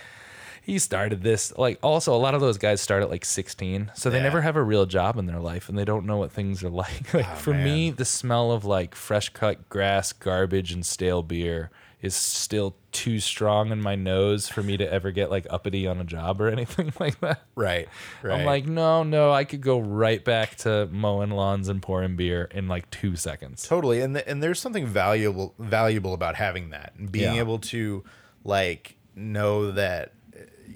[SPEAKER 1] He started this like also a lot of those guys start at like 16 so they
[SPEAKER 2] Yeah.
[SPEAKER 1] never have a real job in their life and they don't know what things are like like
[SPEAKER 2] Oh,
[SPEAKER 1] for me the smell of like fresh cut grass garbage and stale beer is still too strong in my nose for me to ever get like uppity on a job or anything like that
[SPEAKER 2] Right. Right.
[SPEAKER 1] i'm like no no i could go right back to mowing lawns and pouring beer in like two seconds
[SPEAKER 2] Totally, and th- and there's something valuable valuable about having that and being
[SPEAKER 1] Yeah.
[SPEAKER 2] able to like know that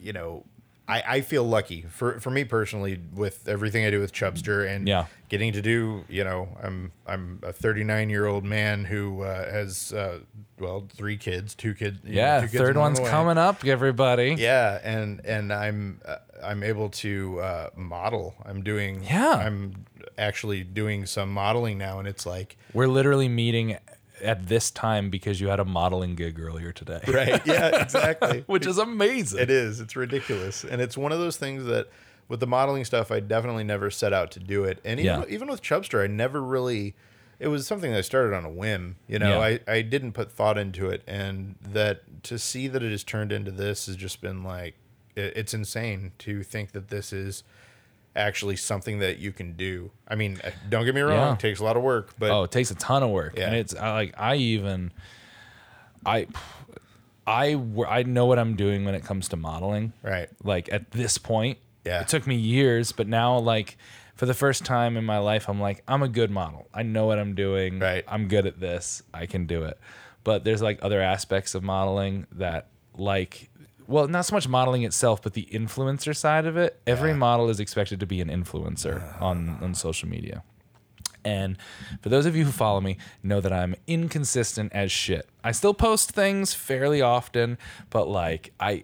[SPEAKER 2] you know I, I feel lucky for for me personally with everything I do with Chubstr and
[SPEAKER 1] Yeah.
[SPEAKER 2] getting to do you know I'm I'm a 39 year old man who uh, has uh, well three kids two kids you know,
[SPEAKER 1] yeah
[SPEAKER 2] two kids
[SPEAKER 1] third one's
[SPEAKER 2] the
[SPEAKER 1] coming up everybody
[SPEAKER 2] yeah and and I'm uh, I'm able to uh, model I'm doing
[SPEAKER 1] Yeah.
[SPEAKER 2] I'm actually doing some modeling now and it's like
[SPEAKER 1] we're literally meeting at this time because you had a modeling gig earlier today
[SPEAKER 2] right yeah exactly
[SPEAKER 1] which is amazing.
[SPEAKER 2] It is. It's ridiculous, and it's one of those things that with the modeling stuff, I definitely never set out to do it, and even
[SPEAKER 1] Yeah.
[SPEAKER 2] even with Chubstr, I never really. It was something that I started on a whim. You know,
[SPEAKER 1] Yeah.
[SPEAKER 2] I I didn't put thought into it, and that to see that it has turned into this has just been like it, it's insane to think that this is actually something that you can do. I mean, uh, don't get me wrong,
[SPEAKER 1] Yeah.
[SPEAKER 2] it takes a lot of work, but
[SPEAKER 1] oh, it takes a ton of work, and
[SPEAKER 2] Yeah.
[SPEAKER 1] it's I, like I even, I know what I'm doing when it comes to modeling.
[SPEAKER 2] right,
[SPEAKER 1] Like at this point,
[SPEAKER 2] Yeah.
[SPEAKER 1] it took me years, but now like for the first time in my life, I'm like I'm a good model. I know what I'm doing.
[SPEAKER 2] Right.
[SPEAKER 1] I'm good at this. I can do it. But there's like other aspects of modeling that like. Well, not so much modeling itself, but the influencer side of it. Every
[SPEAKER 2] Yeah.
[SPEAKER 1] model is expected to be an influencer on, on social media. And for those of you who follow me, know that I'm inconsistent as shit. I still post things fairly often, but like I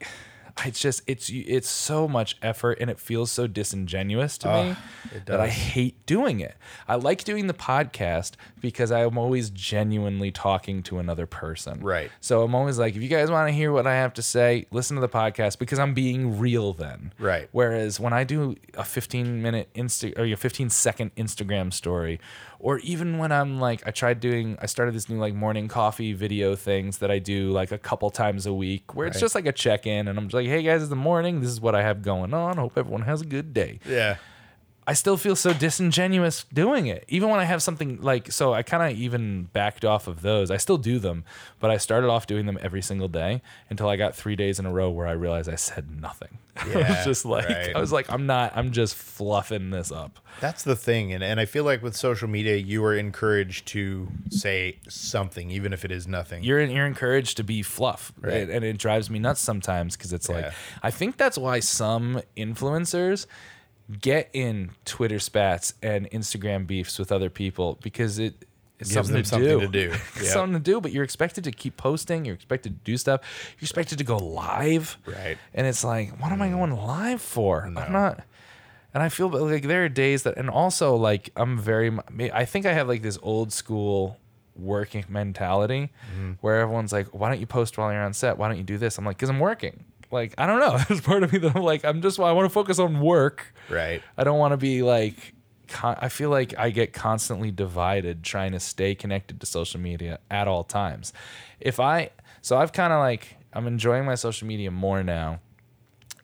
[SPEAKER 1] I just it's it's so much effort and it feels so disingenuous to me
[SPEAKER 2] ah,
[SPEAKER 1] that I hate doing it. I like doing the podcast because I'm always genuinely talking to another person.
[SPEAKER 2] Right.
[SPEAKER 1] So I'm always like, if you guys want to hear what I have to say, listen to the podcast because I'm being real then.
[SPEAKER 2] Right.
[SPEAKER 1] Whereas when I do a 15 minute Insta or your 15 second Instagram story, or even when I'm like, I tried doing, I started this new like morning coffee video things that I do like a couple times a week where it's just like a check in and I'm just like, hey guys, it's the morning. This is what I have going on. Hope everyone has a good day.
[SPEAKER 2] yeah,
[SPEAKER 1] I still feel so disingenuous doing it. Even when I have something like, so I kind of even backed off of those. I still do them, but I started off doing them every single day until I got three days in a row where I realized I said nothing. Yeah, I was just like,
[SPEAKER 2] right.
[SPEAKER 1] I was like, I'm not, I'm just fluffing this up.
[SPEAKER 2] That's the thing, and and I feel like with social media, you are encouraged to say something, even if it is nothing.
[SPEAKER 1] You're you're encouraged to be fluff,
[SPEAKER 2] Right.
[SPEAKER 1] and, and it drives me nuts sometimes because it's like I think that's why some influencers get in Twitter spats and Instagram beefs with other people because it. It's something, to,
[SPEAKER 2] something
[SPEAKER 1] do.
[SPEAKER 2] to do.
[SPEAKER 1] It's
[SPEAKER 2] Yep.
[SPEAKER 1] something to do, but you're expected to keep posting. You're expected to do stuff. You're expected to go live.
[SPEAKER 2] Right.
[SPEAKER 1] And it's like, what am I going live for?
[SPEAKER 2] No.
[SPEAKER 1] I'm not. And I feel like there are days that, and also like I'm very, I think I have like this old school working mentality
[SPEAKER 2] Mm-hmm.
[SPEAKER 1] where everyone's like, why don't you post while you're on set? Why don't you do this? I'm like, because I'm working. Like, I don't know. There's part of me that I'm like, I'm just, I want to focus on work.
[SPEAKER 2] right.
[SPEAKER 1] I don't want to be like, con- I feel like I get constantly divided trying to stay connected to social media at all times. If I, so I've kind of like, I'm enjoying my social media more now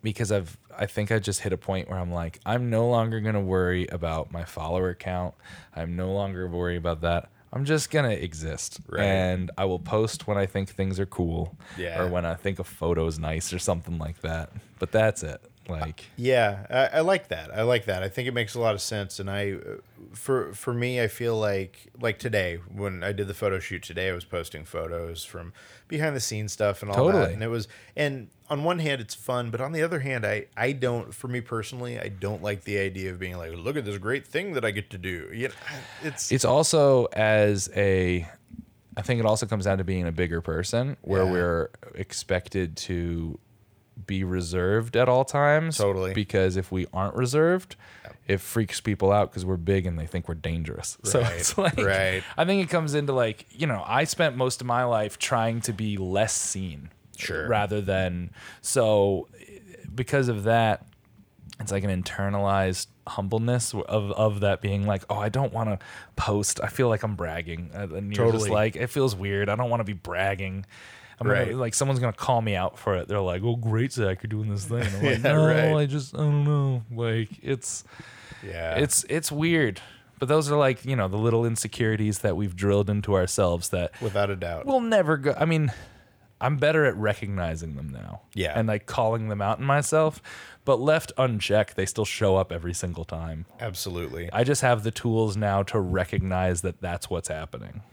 [SPEAKER 1] because I've, I think I just hit a point where I'm like, I'm no longer going to worry about my follower count. I'm no longer worry about that. I'm just going to exist.
[SPEAKER 2] Right.
[SPEAKER 1] And I will post when I think things are cool
[SPEAKER 2] Yeah.
[SPEAKER 1] or when I think a photo is nice or something like that. But that's it. Like,
[SPEAKER 2] Yeah, I, I like that. I like that. I think it makes a lot of sense. And I, uh, for for me, I feel like like today when I did the photo shoot today, I was posting photos from behind the scenes stuff and all that. And it was and on one hand it's fun, but on the other hand, I I don't. For me personally, I don't like the idea of being like, look at this great thing that I get to do. You know, it's
[SPEAKER 1] it's also as a i think it also comes down to being a bigger person where
[SPEAKER 2] Yeah.
[SPEAKER 1] we're expected to be reserved at all times
[SPEAKER 2] Totally.
[SPEAKER 1] because if we aren't reserved it freaks people out because we're big and they think we're dangerous so
[SPEAKER 2] Right,
[SPEAKER 1] it's like
[SPEAKER 2] right.
[SPEAKER 1] i think it comes into like you know i spent most of my life trying to be less seen
[SPEAKER 2] Sure.
[SPEAKER 1] rather than so because of that it's like an internalized humbleness of of that being like, oh, I don't want to post. I feel like I'm bragging, and you're just like, it feels weird. I don't want to be bragging. I'm gonna-
[SPEAKER 2] Right.
[SPEAKER 1] like someone's gonna call me out for it. They're like, "Oh, great, Zach, you're doing this thing." I'm like,
[SPEAKER 2] Yeah,
[SPEAKER 1] no,
[SPEAKER 2] right.
[SPEAKER 1] I just, I don't know. Like, it's,
[SPEAKER 2] Yeah.
[SPEAKER 1] it's, it's weird. But those are like, you know, the little insecurities that we've drilled into ourselves that
[SPEAKER 2] without a doubt.
[SPEAKER 1] we'll never go. I mean, I'm better at recognizing them now.
[SPEAKER 2] Yeah.
[SPEAKER 1] And like calling them out in myself. But left unchecked, they still show up every single time.
[SPEAKER 2] Absolutely.
[SPEAKER 1] I just have the tools now to recognize that that's what's happening.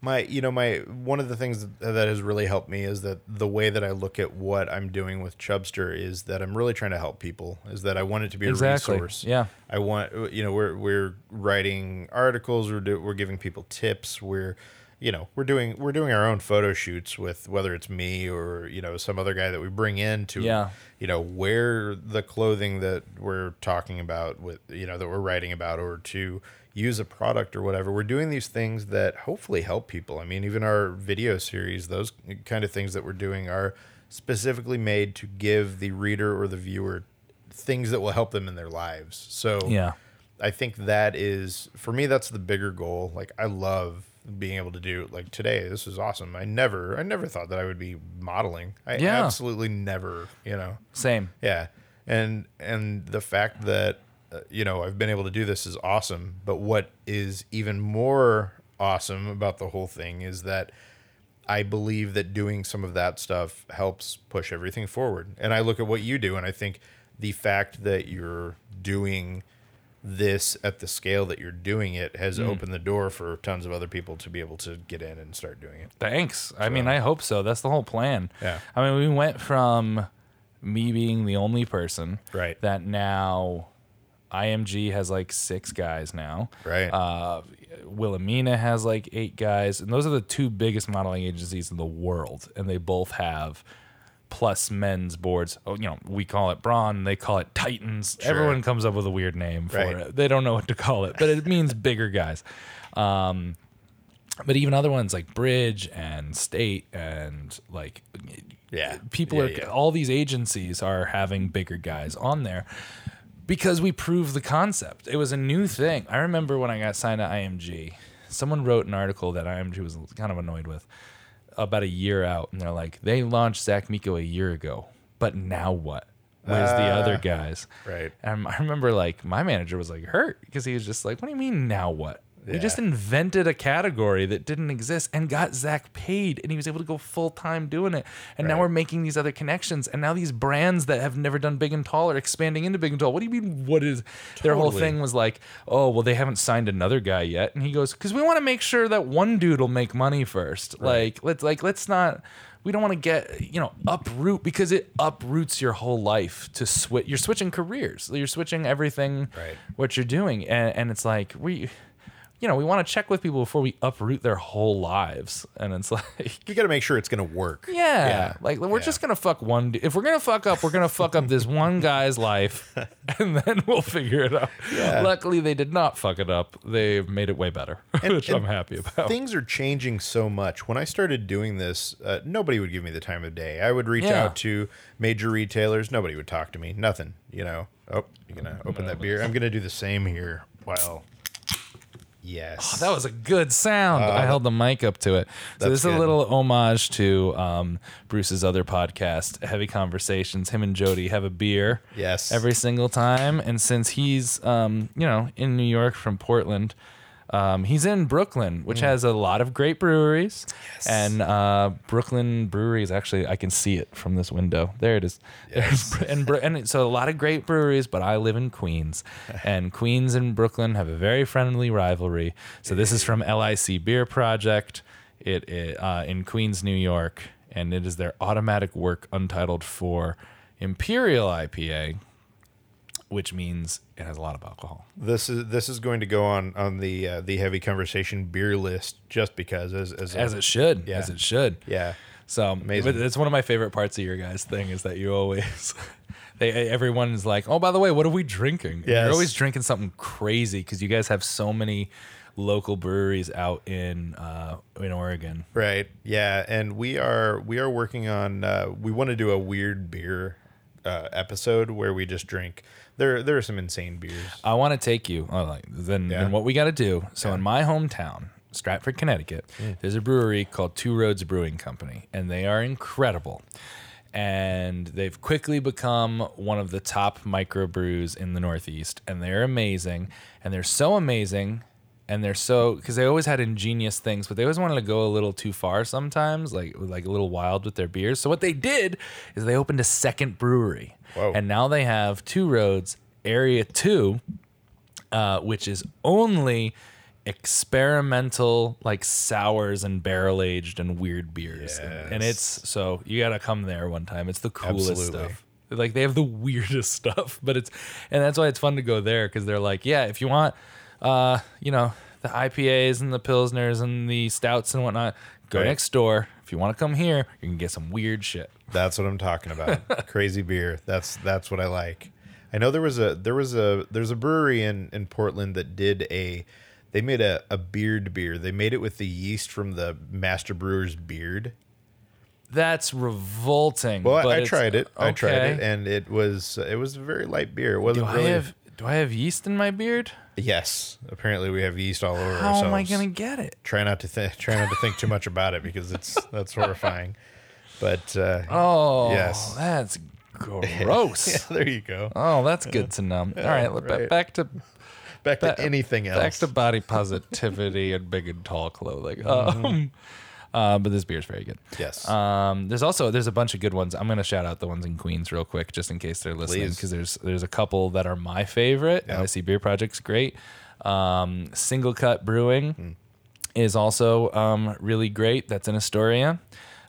[SPEAKER 2] My you know my one of the things that, has really helped me is that the way that I look at what I'm doing with Chubstr is that I'm really trying to help people is that I want it to be a
[SPEAKER 1] Exactly.
[SPEAKER 2] resource.
[SPEAKER 1] Yeah.
[SPEAKER 2] I want you know we're we're writing articles we're do, we're giving people tips we're you know we're doing we're doing our own photo shoots with whether it's me or you know some other guy that we bring in to
[SPEAKER 1] Yeah.
[SPEAKER 2] you know wear the clothing that we're talking about with you know that we're writing about or to use a product or whatever we're doing these things that hopefully help people i mean even our video series those kind of things that we're doing are specifically made to give the reader or the viewer things that will help them in their lives so
[SPEAKER 1] Yeah.
[SPEAKER 2] I think that is for me that's the bigger goal. Like I love being able to do like today this is awesome. I never I never thought that I would be modeling. I
[SPEAKER 1] Yeah.
[SPEAKER 2] absolutely never, you know.
[SPEAKER 1] Same.
[SPEAKER 2] Yeah. And and the fact that uh, you know, I've been able to do this is awesome, but what is even more awesome about the whole thing is that I believe that doing some of that stuff helps push everything forward. And I look at what you do and I think the fact that you're doing this at the scale that you're doing it has
[SPEAKER 1] Mm.
[SPEAKER 2] opened the door for tons of other people to be able to get in and start doing it.
[SPEAKER 1] Thanks. I mean, I hope so. That's the whole plan.
[SPEAKER 2] Yeah.
[SPEAKER 1] I mean, we went from me being the only person
[SPEAKER 2] Right.
[SPEAKER 1] that now IMG has like six guys now.
[SPEAKER 2] Right.
[SPEAKER 1] Uh, Wilhelmina has like eight guys, and those are the two biggest modeling agencies in the world, and they both have plus men's boards. Oh, you know, we call it Brawn, they call it Titans. Everyone comes up with a weird name for
[SPEAKER 2] Right.
[SPEAKER 1] it. They don't know what to call it, but it means bigger guys. Um, but even other ones like Bridge and State and like
[SPEAKER 2] Yeah.
[SPEAKER 1] people
[SPEAKER 2] Yeah,
[SPEAKER 1] are
[SPEAKER 2] yeah.
[SPEAKER 1] all these agencies are having bigger guys on there because we proved the concept. It was a new thing. I remember when I got signed to IMG, someone wrote an article that IMG was kind of annoyed with about a year out, and they're like, they launched Zach Miko a year ago, but now what? Where's the other
[SPEAKER 2] Ah.
[SPEAKER 1] guys?
[SPEAKER 2] Right.
[SPEAKER 1] And I remember like my manager was like hurt because he was just like, "What do you mean now what?" We just invented a category that didn't exist and got Zach paid, and he was able to go full time doing it. And now we're making these other connections, and now these brands that have never done big and tall are expanding into big and tall. What do you mean? What is their whole thing was like? Oh well, they haven't signed another guy yet, and he goes because we want to make sure that one dude will make money first. Like let's like let's not. We don't want to get you know uproot because it uproots your whole life to switch. You're switching careers. You're switching everything.
[SPEAKER 2] Right.
[SPEAKER 1] What you're doing, and and it's like we, you know, we want to check with people before we uproot their whole lives, and it's like.
[SPEAKER 2] You got to make sure it's going to work.
[SPEAKER 1] Yeah, yeah. like we're
[SPEAKER 2] Yeah.
[SPEAKER 1] just gonna fuck one. If we're gonna fuck up, we're gonna fuck up this one guy's life, and then we'll figure it out. Luckily, they did not fuck it up. They've made it way better, which I'm happy about.
[SPEAKER 2] Things are changing so much. When I started doing this, uh, nobody would give me the time of day. I would reach
[SPEAKER 1] Yeah.
[SPEAKER 2] out to major retailers. Nobody would talk to me. Nothing. You know. Oh, you're gonna open that beer. I'm gonna do the same here. Wow. Yes.
[SPEAKER 1] That was a good sound. I held the mic up to it. So
[SPEAKER 2] Uh,
[SPEAKER 1] this is a little homage to um, Bruce's other podcast, Heavy Conversations. Him and Jody have a beer
[SPEAKER 2] Yes.
[SPEAKER 1] every single time, and since he's um, you know in New York from Portland. Um, he's in Brooklyn, which has a lot of great breweries, Yes. and uh, Brooklyn breweries. Actually, I can see it from this window. There it is. Br- and and so a lot of great breweries. But I live in Queens, and Queens and Brooklyn have a very friendly rivalry. So this is from LIC Beer Project. It, it uh, in Queens, New York, and it is their automatic work untitled for Imperial IPA, which means it has a lot of alcohol.
[SPEAKER 2] This is this is going to go on on the uh, the heavy conversation beer list just because as as, a-
[SPEAKER 1] it should,
[SPEAKER 2] Yeah.
[SPEAKER 1] as it should.
[SPEAKER 2] yeah
[SPEAKER 1] So
[SPEAKER 2] Amazing.
[SPEAKER 1] It's one of my favorite parts of your guys' thing is that you always, they everyone is like, oh, by the way, what are we drinking?
[SPEAKER 2] Yes.
[SPEAKER 1] You're always drinking something crazy because you guys have so many local breweries out in uh, in Oregon.
[SPEAKER 2] right yeah and we are we are working on uh, we want to do a weird beer uh, episode where we just drink. There there are some insane beers.
[SPEAKER 1] I want to take you. Oh, like, then,
[SPEAKER 2] Yeah.
[SPEAKER 1] then what we got to do? So in my hometown, Stratford, Connecticut, mm. there's a brewery called Two Roads Brewing Company, and they are incredible. And they've quickly become one of the top microbrews in the Northeast, and they're amazing. And they're so amazing, and they're so because they always had ingenious things, but they always wanted to go a little too far sometimes, like like a little wild with their beers. So what they did is they opened a second brewery,
[SPEAKER 2] Whoa.
[SPEAKER 1] and now they have Two Roads Area Two, uh, which is only experimental like sours and barrel aged and weird beers and, and it's so you gotta come there one time it's the coolest
[SPEAKER 2] Absolutely.
[SPEAKER 1] stuff like they have the weirdest stuff but it's and that's why it's fun to go there because they're like yeah if you want uh you know the ipas and the pilsners and the stouts and whatnot go
[SPEAKER 2] Right.
[SPEAKER 1] next door if you want to come here you can get some weird shit
[SPEAKER 2] That's what I'm talking about. Crazy beer. That's that's what I like. I know there was a there was a there's a brewery in in Portland that did a they made a, a beard beer. They made it with the yeast from the master brewer's beard.
[SPEAKER 1] that's revolting
[SPEAKER 2] Well,
[SPEAKER 1] but
[SPEAKER 2] I, I tried it. I tried it, and it was it was a very light beer. It wasn't
[SPEAKER 1] i
[SPEAKER 2] really.
[SPEAKER 1] have do i have yeast in my beard
[SPEAKER 2] yes, apparently we have yeast all over
[SPEAKER 1] how
[SPEAKER 2] ourselves.
[SPEAKER 1] am i gonna get it
[SPEAKER 2] try not to think try not to think too much about it because it's that's horrifying. But uh,
[SPEAKER 1] Oh,
[SPEAKER 2] Yes.
[SPEAKER 1] that's gross.
[SPEAKER 2] yeah, there you go.
[SPEAKER 1] Oh, that's good to know. All right,
[SPEAKER 2] right.
[SPEAKER 1] back to
[SPEAKER 2] Back to
[SPEAKER 1] ba-
[SPEAKER 2] anything else.
[SPEAKER 1] back to body positivity and big and tall clothing.
[SPEAKER 2] Mm-hmm.
[SPEAKER 1] Um, uh, but this beer is very good.
[SPEAKER 2] yes.
[SPEAKER 1] Um, there's also there's a bunch of good ones. I'm gonna shout out the ones in Queens real quick, just in case they're listening, because there's there's a couple that are my favorite.
[SPEAKER 2] Yeah.
[SPEAKER 1] LIC Beer Project's great. Um, Single Cut Brewing
[SPEAKER 2] Hmm.
[SPEAKER 1] is also um, really great. That's in Astoria.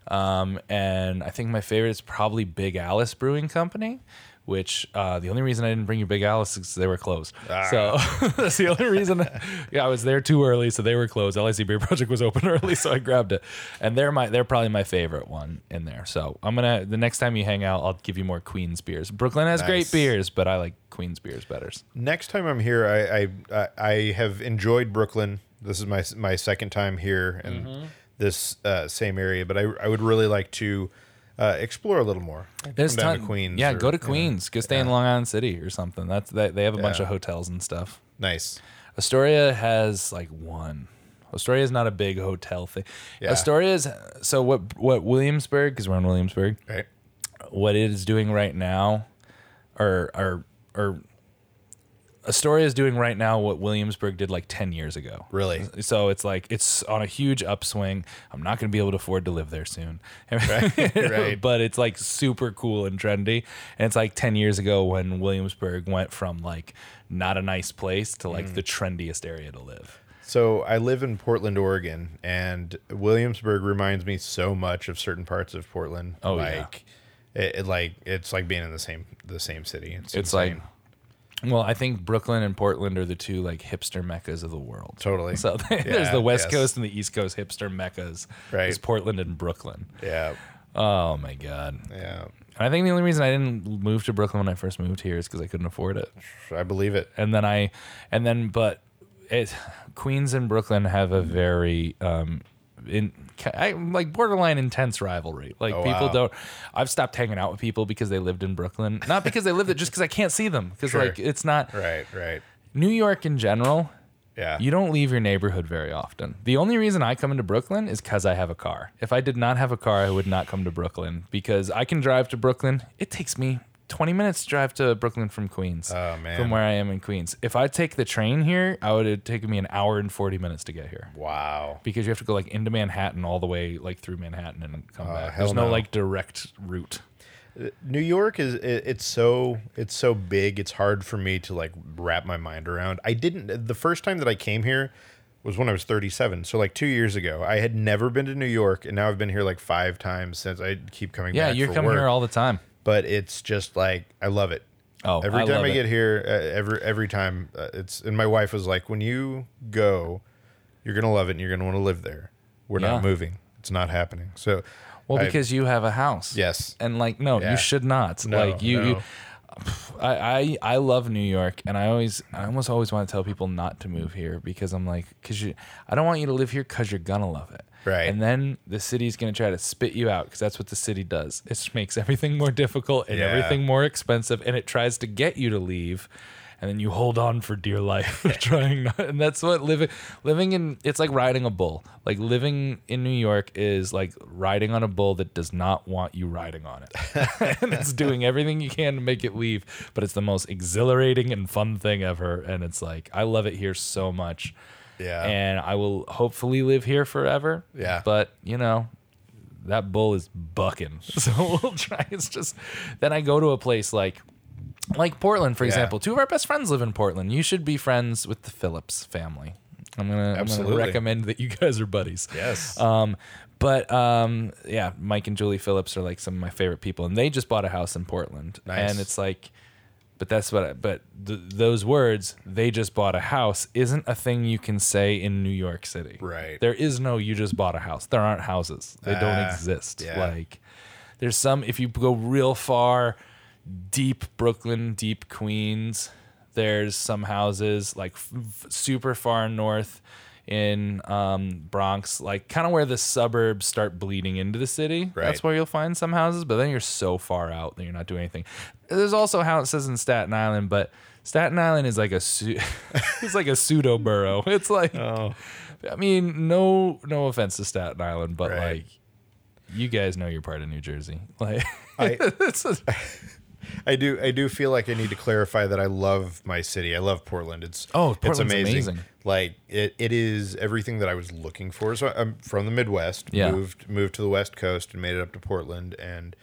[SPEAKER 1] Um, and I think my favorite is probably Big Alice Brewing Company, which uh, the only reason I didn't bring you Big Alice is they were closed. So that's the only reason. yeah, I was there too early, so they were closed. LIC Beer Project was open early, so I grabbed it. And they're my they're probably my favorite one in there. So I'm gonna the next time you hang out, I'll give you more Queens beers. Brooklyn has great beers, but I like Queens beers better.
[SPEAKER 2] Next time I'm here, I I, I, have enjoyed Brooklyn. This is my my second time here in
[SPEAKER 1] Mm-hmm.
[SPEAKER 2] This uh, same area, but I I would really like to uh, explore a little more.
[SPEAKER 1] There's
[SPEAKER 2] Come down to Queens.
[SPEAKER 1] Yeah,
[SPEAKER 2] or-
[SPEAKER 1] go to Queens. Go stay in Long Island City or something. That's they, they have a bunch of hotels and stuff.
[SPEAKER 2] Nice.
[SPEAKER 1] Astoria has like one. Astoria is not a big hotel thing.
[SPEAKER 2] Yeah.
[SPEAKER 1] Astoria is so what what Williamsburg because we're in Williamsburg.
[SPEAKER 2] Right.
[SPEAKER 1] What it is doing right now, or or or Astoria is doing right now what Williamsburg did like ten years ago.
[SPEAKER 2] Really?
[SPEAKER 1] So it's like it's on a huge upswing. I'm not going to be able to afford to live there soon.
[SPEAKER 2] right. right.
[SPEAKER 1] but it's like super cool and trendy. And it's like 10 years ago when Williamsburg went from like not a nice place to
[SPEAKER 2] Mm.
[SPEAKER 1] like the trendiest area to live.
[SPEAKER 2] So I live in Portland, Oregon, and Williamsburg reminds me so much of certain parts of Portland.
[SPEAKER 1] Oh, yeah.
[SPEAKER 2] like it, it like it's like being in the same the same city. It's,
[SPEAKER 1] It's like well, I think Brooklyn and Portland are the two like hipster meccas of the world.
[SPEAKER 2] Totally.
[SPEAKER 1] So there's the West
[SPEAKER 2] yes.
[SPEAKER 1] Coast and the East Coast hipster meccas.
[SPEAKER 2] Right.
[SPEAKER 1] It's Portland and Brooklyn.
[SPEAKER 2] yeah,
[SPEAKER 1] Oh my god.
[SPEAKER 2] yeah.
[SPEAKER 1] And I think the only reason I didn't move to Brooklyn when I first moved here is because I couldn't afford it.
[SPEAKER 2] I believe it.
[SPEAKER 1] and then I, and then but it, Queens and Brooklyn have a very um, in I, like borderline intense rivalry. Like
[SPEAKER 2] Oh,
[SPEAKER 1] people
[SPEAKER 2] wow.
[SPEAKER 1] don't. I've stopped hanging out with people because they lived in Brooklyn, not because they lived there, just because I can't see them. Because
[SPEAKER 2] Sure.
[SPEAKER 1] like it's not
[SPEAKER 2] Right, right.
[SPEAKER 1] New York in general.
[SPEAKER 2] Yeah.
[SPEAKER 1] You don't leave your neighborhood very often. The only reason I come into Brooklyn is because I have a car. If I did not have a car, I would not come to Brooklyn because I can drive to Brooklyn. It takes me 20 minutes drive to Brooklyn from Queens.
[SPEAKER 2] Oh, man.
[SPEAKER 1] From where I am in Queens. If I take the train here, I would have taken me an hour and 40 minutes to get here
[SPEAKER 2] wow.
[SPEAKER 1] because you have to go like into Manhattan all the way like through Manhattan and come back.
[SPEAKER 2] Uh, hell
[SPEAKER 1] There's no,
[SPEAKER 2] no.
[SPEAKER 1] like direct route.
[SPEAKER 2] New York is it, it's so it's so big. It's hard for me to like wrap my mind around. I didn't the first time that I came here was when I was 37. So like 2 years ago. I had never been to New York and now I've been here like 5 times since I keep coming
[SPEAKER 1] Yeah,
[SPEAKER 2] back
[SPEAKER 1] you're
[SPEAKER 2] for
[SPEAKER 1] coming
[SPEAKER 2] work.
[SPEAKER 1] here all the time.
[SPEAKER 2] But it's just like I love it.
[SPEAKER 1] Oh,
[SPEAKER 2] every
[SPEAKER 1] I
[SPEAKER 2] time I
[SPEAKER 1] it.
[SPEAKER 2] get here, uh, every every time uh, it's and my wife was like, when you go, you're gonna love it and you're gonna want to live there. We're
[SPEAKER 1] Yeah.
[SPEAKER 2] not moving. It's not happening. So,
[SPEAKER 1] Well,
[SPEAKER 2] I-
[SPEAKER 1] because you have a house.
[SPEAKER 2] yes,
[SPEAKER 1] And like, no,
[SPEAKER 2] Yeah.
[SPEAKER 1] you should not.
[SPEAKER 2] No,
[SPEAKER 1] like you, you. I, I I love New York, and I always I almost always want to tell people not to move here because I'm like, because you, I don't want you to live here because you're gonna love it.
[SPEAKER 2] Right.
[SPEAKER 1] And then the city's going to try to spit you out because that's what the city does. It makes everything more difficult and
[SPEAKER 2] Yeah.
[SPEAKER 1] everything more expensive, and it tries to get you to leave. And then you hold on for dear life, trying not. And that's what living living in. It's like riding a bull. Like living in New York is like riding on a bull that does not want you riding on it, and it's doing everything you can to make it leave. But it's the most exhilarating and fun thing ever. And it's like I love it here so much
[SPEAKER 2] Yeah.
[SPEAKER 1] and I will hopefully live here forever.
[SPEAKER 2] Yeah.
[SPEAKER 1] But, you know, that bull is bucking. So we'll try. It's just then I go to a place like like Portland, for
[SPEAKER 2] Yeah.
[SPEAKER 1] example. Two of our best friends live in Portland. You should be friends with the Phillips family. I'm gonna, I'm gonna
[SPEAKER 2] Absolutely.
[SPEAKER 1] recommend that you guys are buddies.
[SPEAKER 2] yes.
[SPEAKER 1] Um, but um, yeah, Mike and Julie Phillips are like some of my favorite people, and they just bought a house in Portland.
[SPEAKER 2] Nice.
[SPEAKER 1] And it's like, but that's what. I, but th- those words, they just bought a house, isn't a thing you can say in New York City.
[SPEAKER 2] Right.
[SPEAKER 1] There is no you just bought a house. There aren't houses. They don't
[SPEAKER 2] Ah,
[SPEAKER 1] exist.
[SPEAKER 2] yeah.
[SPEAKER 1] Like, there's some. If you go real far, deep Brooklyn, deep Queens, there's some houses like f- f- super far north in um, Bronx, like kind of where the suburbs start bleeding into the city.
[SPEAKER 2] Right.
[SPEAKER 1] That's where you'll find some houses, but then you're so far out that you're not doing anything. There's also houses in Staten Island, but Staten Island is like a su- it's like a pseudo borough. It's like
[SPEAKER 2] oh.
[SPEAKER 1] I mean, no no offense to Staten Island, but
[SPEAKER 2] Right.
[SPEAKER 1] like you guys know you're part of New Jersey. Like
[SPEAKER 2] I-
[SPEAKER 1] it's a-
[SPEAKER 2] I do. I do feel like I need to clarify that I love my city. I love Portland. It's
[SPEAKER 1] Oh,
[SPEAKER 2] it's
[SPEAKER 1] Portland's
[SPEAKER 2] amazing.
[SPEAKER 1] amazing.
[SPEAKER 2] Like it, it is everything that I was looking for. So I'm from the Midwest.
[SPEAKER 1] Yeah.
[SPEAKER 2] Moved moved to the West Coast and made it up to Portland. And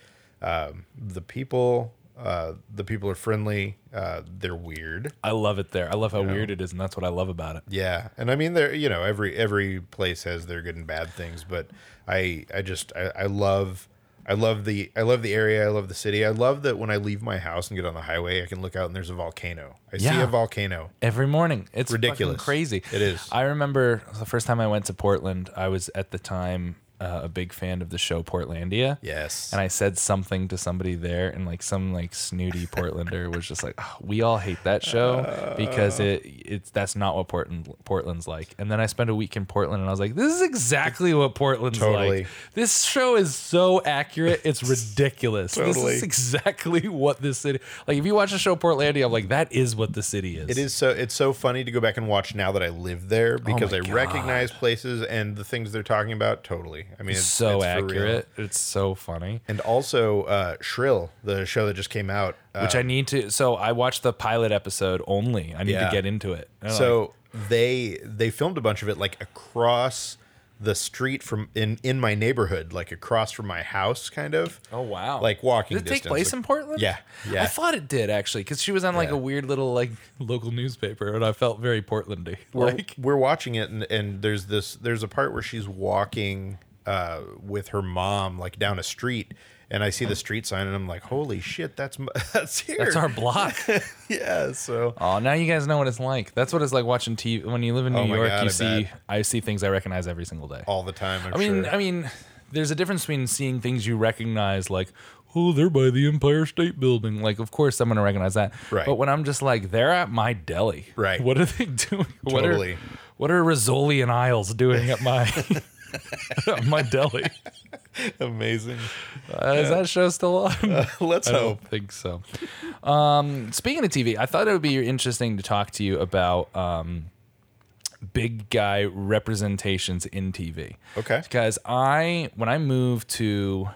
[SPEAKER 2] um, the people, uh, the people are friendly. Uh, they're weird.
[SPEAKER 1] I love it there. I love how weird it is, and that's what I love about it.
[SPEAKER 2] Yeah, and I mean, there. You know, every every place has their good and bad things, but I I just I, I love. I love the I love the area. I love the city. I love that when I leave my house and get on the highway, I can look out and there's a volcano. I see a volcano.
[SPEAKER 1] Every morning, it's
[SPEAKER 2] Ridiculous.
[SPEAKER 1] ridiculous, crazy.
[SPEAKER 2] It is.
[SPEAKER 1] I remember the first time I went to Portland. I was at the time uh, a big fan of the show Portlandia.
[SPEAKER 2] Yes.
[SPEAKER 1] And I said something to somebody there, and like some like snooty Portlander was just like, "Oh, "We all hate that show because it it's that's not what Portland Portland's like." And then I spent a week in Portland, and I was like, "This is exactly what Portland's
[SPEAKER 2] Totally.
[SPEAKER 1] like. This show is so accurate, it's ridiculous.
[SPEAKER 2] Totally.
[SPEAKER 1] This is exactly what this city like. If you watch the show Portlandia, I'm like, that is what the city is.
[SPEAKER 2] It is so it's so funny to go back and watch now that I live there because
[SPEAKER 1] my
[SPEAKER 2] I recognize places and the things they're talking about totally. I mean, it's
[SPEAKER 1] so
[SPEAKER 2] it's
[SPEAKER 1] accurate. It's so funny.
[SPEAKER 2] And also uh, Shrill, the show that just came out. Uh,
[SPEAKER 1] Which I need to. So I watched the pilot episode only. I need
[SPEAKER 2] Yeah.
[SPEAKER 1] to get into it. I'm like,
[SPEAKER 2] So they they filmed a bunch of it like across the street from in in my neighborhood, like across from my house, kind of.
[SPEAKER 1] oh wow,
[SPEAKER 2] like walking
[SPEAKER 1] Did it take
[SPEAKER 2] distance.
[SPEAKER 1] place in Portland?
[SPEAKER 2] Yeah, yeah.
[SPEAKER 1] I thought it did actually, because she was on like
[SPEAKER 2] Yeah.
[SPEAKER 1] a weird little like local newspaper, and I felt very Portlandy.
[SPEAKER 2] We're,
[SPEAKER 1] Like,
[SPEAKER 2] we're watching it, and, and there's this there's a part where she's walking uh, with her mom like down a street. And I see the street sign, and I'm like, "Holy shit, that's that's here."
[SPEAKER 1] that's our block.
[SPEAKER 2] yeah. So
[SPEAKER 1] oh, now you guys know what it's like. That's what it's like watching TV. When you live in New
[SPEAKER 2] Oh
[SPEAKER 1] York,
[SPEAKER 2] God,
[SPEAKER 1] you
[SPEAKER 2] I
[SPEAKER 1] see
[SPEAKER 2] bet.
[SPEAKER 1] I see things I recognize every single day.
[SPEAKER 2] all the time. I'm
[SPEAKER 1] I mean,
[SPEAKER 2] sure.
[SPEAKER 1] I mean, there's a difference between seeing things you recognize, like, oh, they're by the Empire State Building. Like, of course, I'm gonna recognize that.
[SPEAKER 2] Right.
[SPEAKER 1] But when I'm just like, they're at my deli.
[SPEAKER 2] Right.
[SPEAKER 1] What are they doing? What
[SPEAKER 2] Totally.
[SPEAKER 1] are what are Rizzoli and Isles doing at my my deli?
[SPEAKER 2] amazing.
[SPEAKER 1] Uh, is that show still on?
[SPEAKER 2] Let's
[SPEAKER 1] I
[SPEAKER 2] hope.
[SPEAKER 1] don't think so. Um, speaking of TV, I thought it would be interesting to talk to you about um, big guy representations in TV.
[SPEAKER 2] Okay.
[SPEAKER 1] Because I, when I moved to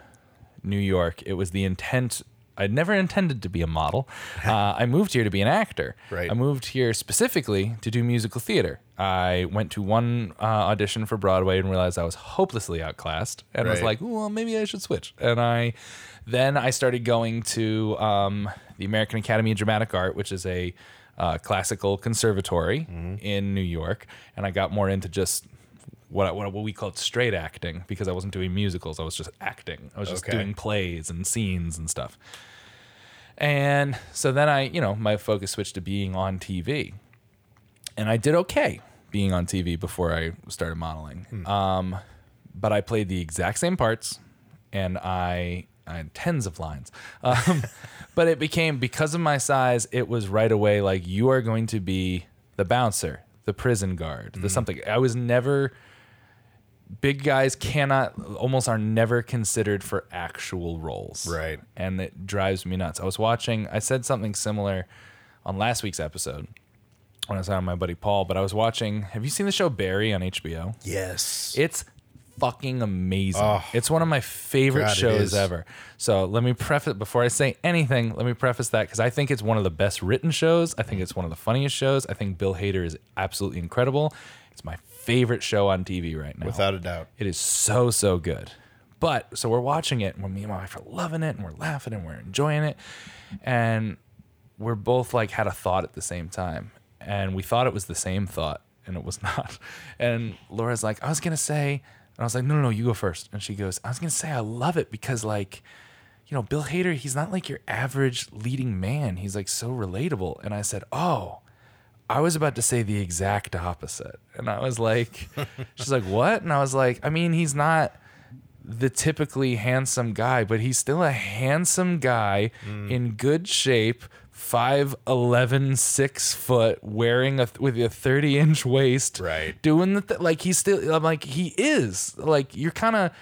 [SPEAKER 1] New York, it was the intent. I'd never intended to be a model. Uh, I moved here to be an actor.
[SPEAKER 2] Right.
[SPEAKER 1] I moved here specifically to do musical theater. I went to one uh, audition for Broadway and realized I was hopelessly outclassed, and was like, "Well, maybe I should switch." And I then I started going to um, the American Academy of Dramatic Art, which is a uh, classical conservatory in New York, and I got more into just what, what what we called straight acting because I wasn't doing musicals. I was just acting. I was just
[SPEAKER 2] Okay.
[SPEAKER 1] doing plays and scenes and stuff. And so then I, you know, my focus switched to being on TV, and I did okay being on TV before I started modeling. Um, but I played the exact same parts, and I I had tens of lines. Um, but it became because of my size, it was right away like you are going to be the bouncer, the prison guard, the something. I was never big guys cannot almost are never considered for actual roles.
[SPEAKER 2] Right.
[SPEAKER 1] And it drives me nuts. I was watching I said something similar on last week's episode when I was on my buddy Paul, but I was watching have you seen the show Barry on HBO?
[SPEAKER 2] Yes.
[SPEAKER 1] It's fucking amazing.
[SPEAKER 2] Oh.
[SPEAKER 1] it's one of my favorite
[SPEAKER 2] God,
[SPEAKER 1] shows ever. So let me preface before I say anything. Let me preface that because I think it's one of the best written shows. I think it's one of the funniest shows. I think Bill Hader is absolutely incredible. It's my favorite show on TV right now.
[SPEAKER 2] Without a doubt.
[SPEAKER 1] It is so so good. But so we're watching it, and me and my wife are loving it, and we're laughing, and we're enjoying it, and we're both like had a thought at the same time, and we thought it was the same thought, and it was not. And Laura's like, I was gonna say, I was like, no, no, no, you go first. And she goes, I was gonna say I love it because like, you know, Bill Hader, he's not like your average leading man. He's like so relatable. And I said, oh. I was about to say the exact opposite. And I was like, she's like, what? And I was like, I mean, he's not the typically handsome guy, but he's still a handsome guy
[SPEAKER 2] Mm.
[SPEAKER 1] in good shape, 5'11, 6 foot, wearing a, with a 30 inch waist.
[SPEAKER 2] Right.
[SPEAKER 1] Doing the, th- like, he's still, I'm like, he is. Like, you're kind of,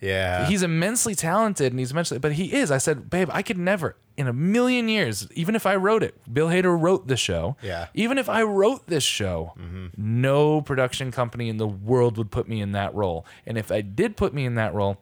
[SPEAKER 2] Yeah.
[SPEAKER 1] he's immensely talented and he's immensely, but he is. I said, babe, I could never in a million years, even if I wrote it, Bill Hader wrote the show.
[SPEAKER 2] Yeah.
[SPEAKER 1] Even if I wrote this show, mm-hmm. no production company in the world would put me in that role. And if I did put me in that role,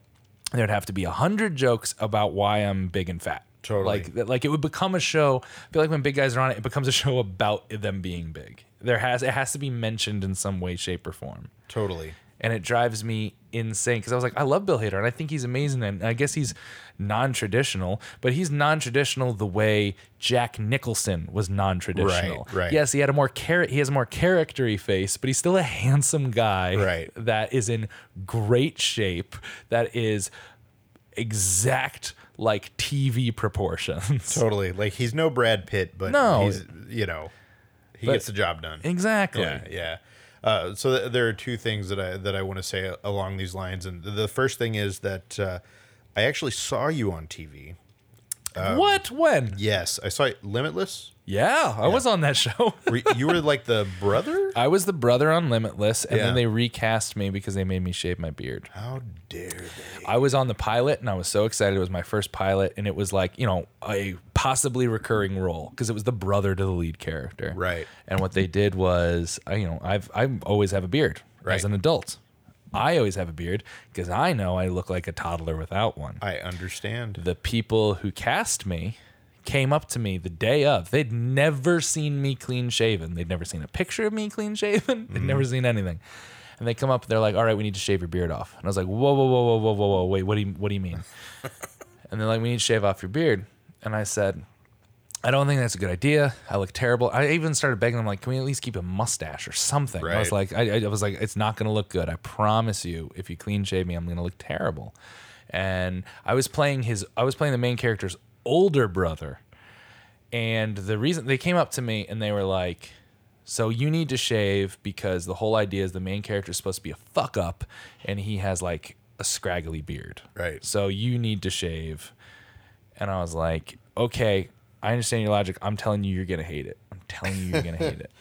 [SPEAKER 1] there'd have to be a hundred jokes about why I'm big and fat.
[SPEAKER 2] Totally.
[SPEAKER 1] Like, like it would become a show. I feel like when big guys are on it, it becomes a show about them being big. There has it has to be mentioned in some way, shape, or form
[SPEAKER 2] totally.
[SPEAKER 1] and it drives me insane because I was like, I love Bill Hader, and I think he's amazing, and I guess he's non-traditional, but he's non-traditional the way Jack Nicholson was non-traditional.
[SPEAKER 2] Right, right.
[SPEAKER 1] Yes, he had a more char- he has a more charactery face, but he's still a handsome guy,
[SPEAKER 2] Right.
[SPEAKER 1] That is in great shape, that is exact like TV proportions.
[SPEAKER 2] Totally. Like he's no Brad Pitt, but
[SPEAKER 1] No.
[SPEAKER 2] he's you know, he
[SPEAKER 1] But-
[SPEAKER 2] gets the job done.
[SPEAKER 1] Exactly.
[SPEAKER 2] Yeah, yeah. Uh, so th- there are two things that I that I want to say along these lines, and the first thing is that uh, I actually saw you on TV. Um,
[SPEAKER 1] what? When?
[SPEAKER 2] Yes, I saw it. Limitless.
[SPEAKER 1] Yeah, I was on that show.
[SPEAKER 2] Were- you were like the brother.
[SPEAKER 1] I was the brother on Limitless, and
[SPEAKER 2] Yeah.
[SPEAKER 1] then they recast me because they made me shave my beard.
[SPEAKER 2] How dare they?
[SPEAKER 1] I was on the pilot and I was so excited. It was my first pilot and it was like, you know, a possibly recurring role because it was the brother to the lead character.
[SPEAKER 2] Right.
[SPEAKER 1] And what they did was, I, you know, I've I always have a beard
[SPEAKER 2] Right.
[SPEAKER 1] as an adult. I always have a beard because I know I look like a toddler without one.
[SPEAKER 2] I understand.
[SPEAKER 1] The people who cast me came up to me the day of. They'd never seen me clean shaven. They'd never seen a picture of me clean shaven. They'd never mm-hmm. seen anything. And they come up, they're like, "All right, we need to shave your beard off." And I was like, "Whoa, whoa, whoa, whoa, whoa, whoa, whoa! Wait, what do you what do you mean?" and they're like, "We need to shave off your beard." And I said, "I don't think that's a good idea. I look terrible." I even started begging them, like, "Can we at least keep a mustache or something?" I was like, I, I was like, "It's not going to look good. I promise you. If you clean shave me, I'm going to look terrible." And I was playing his, I was playing the main character's older brother. And the reason they came up to me and they were like, so you need to shave because the whole idea is the main character is supposed to be a fuck up and he has like a scraggly beard.
[SPEAKER 2] Right.
[SPEAKER 1] So you need to shave. And I was like, okay, I understand your logic. I'm telling you, you're going to hate it. I'm telling you, you're going to hate it.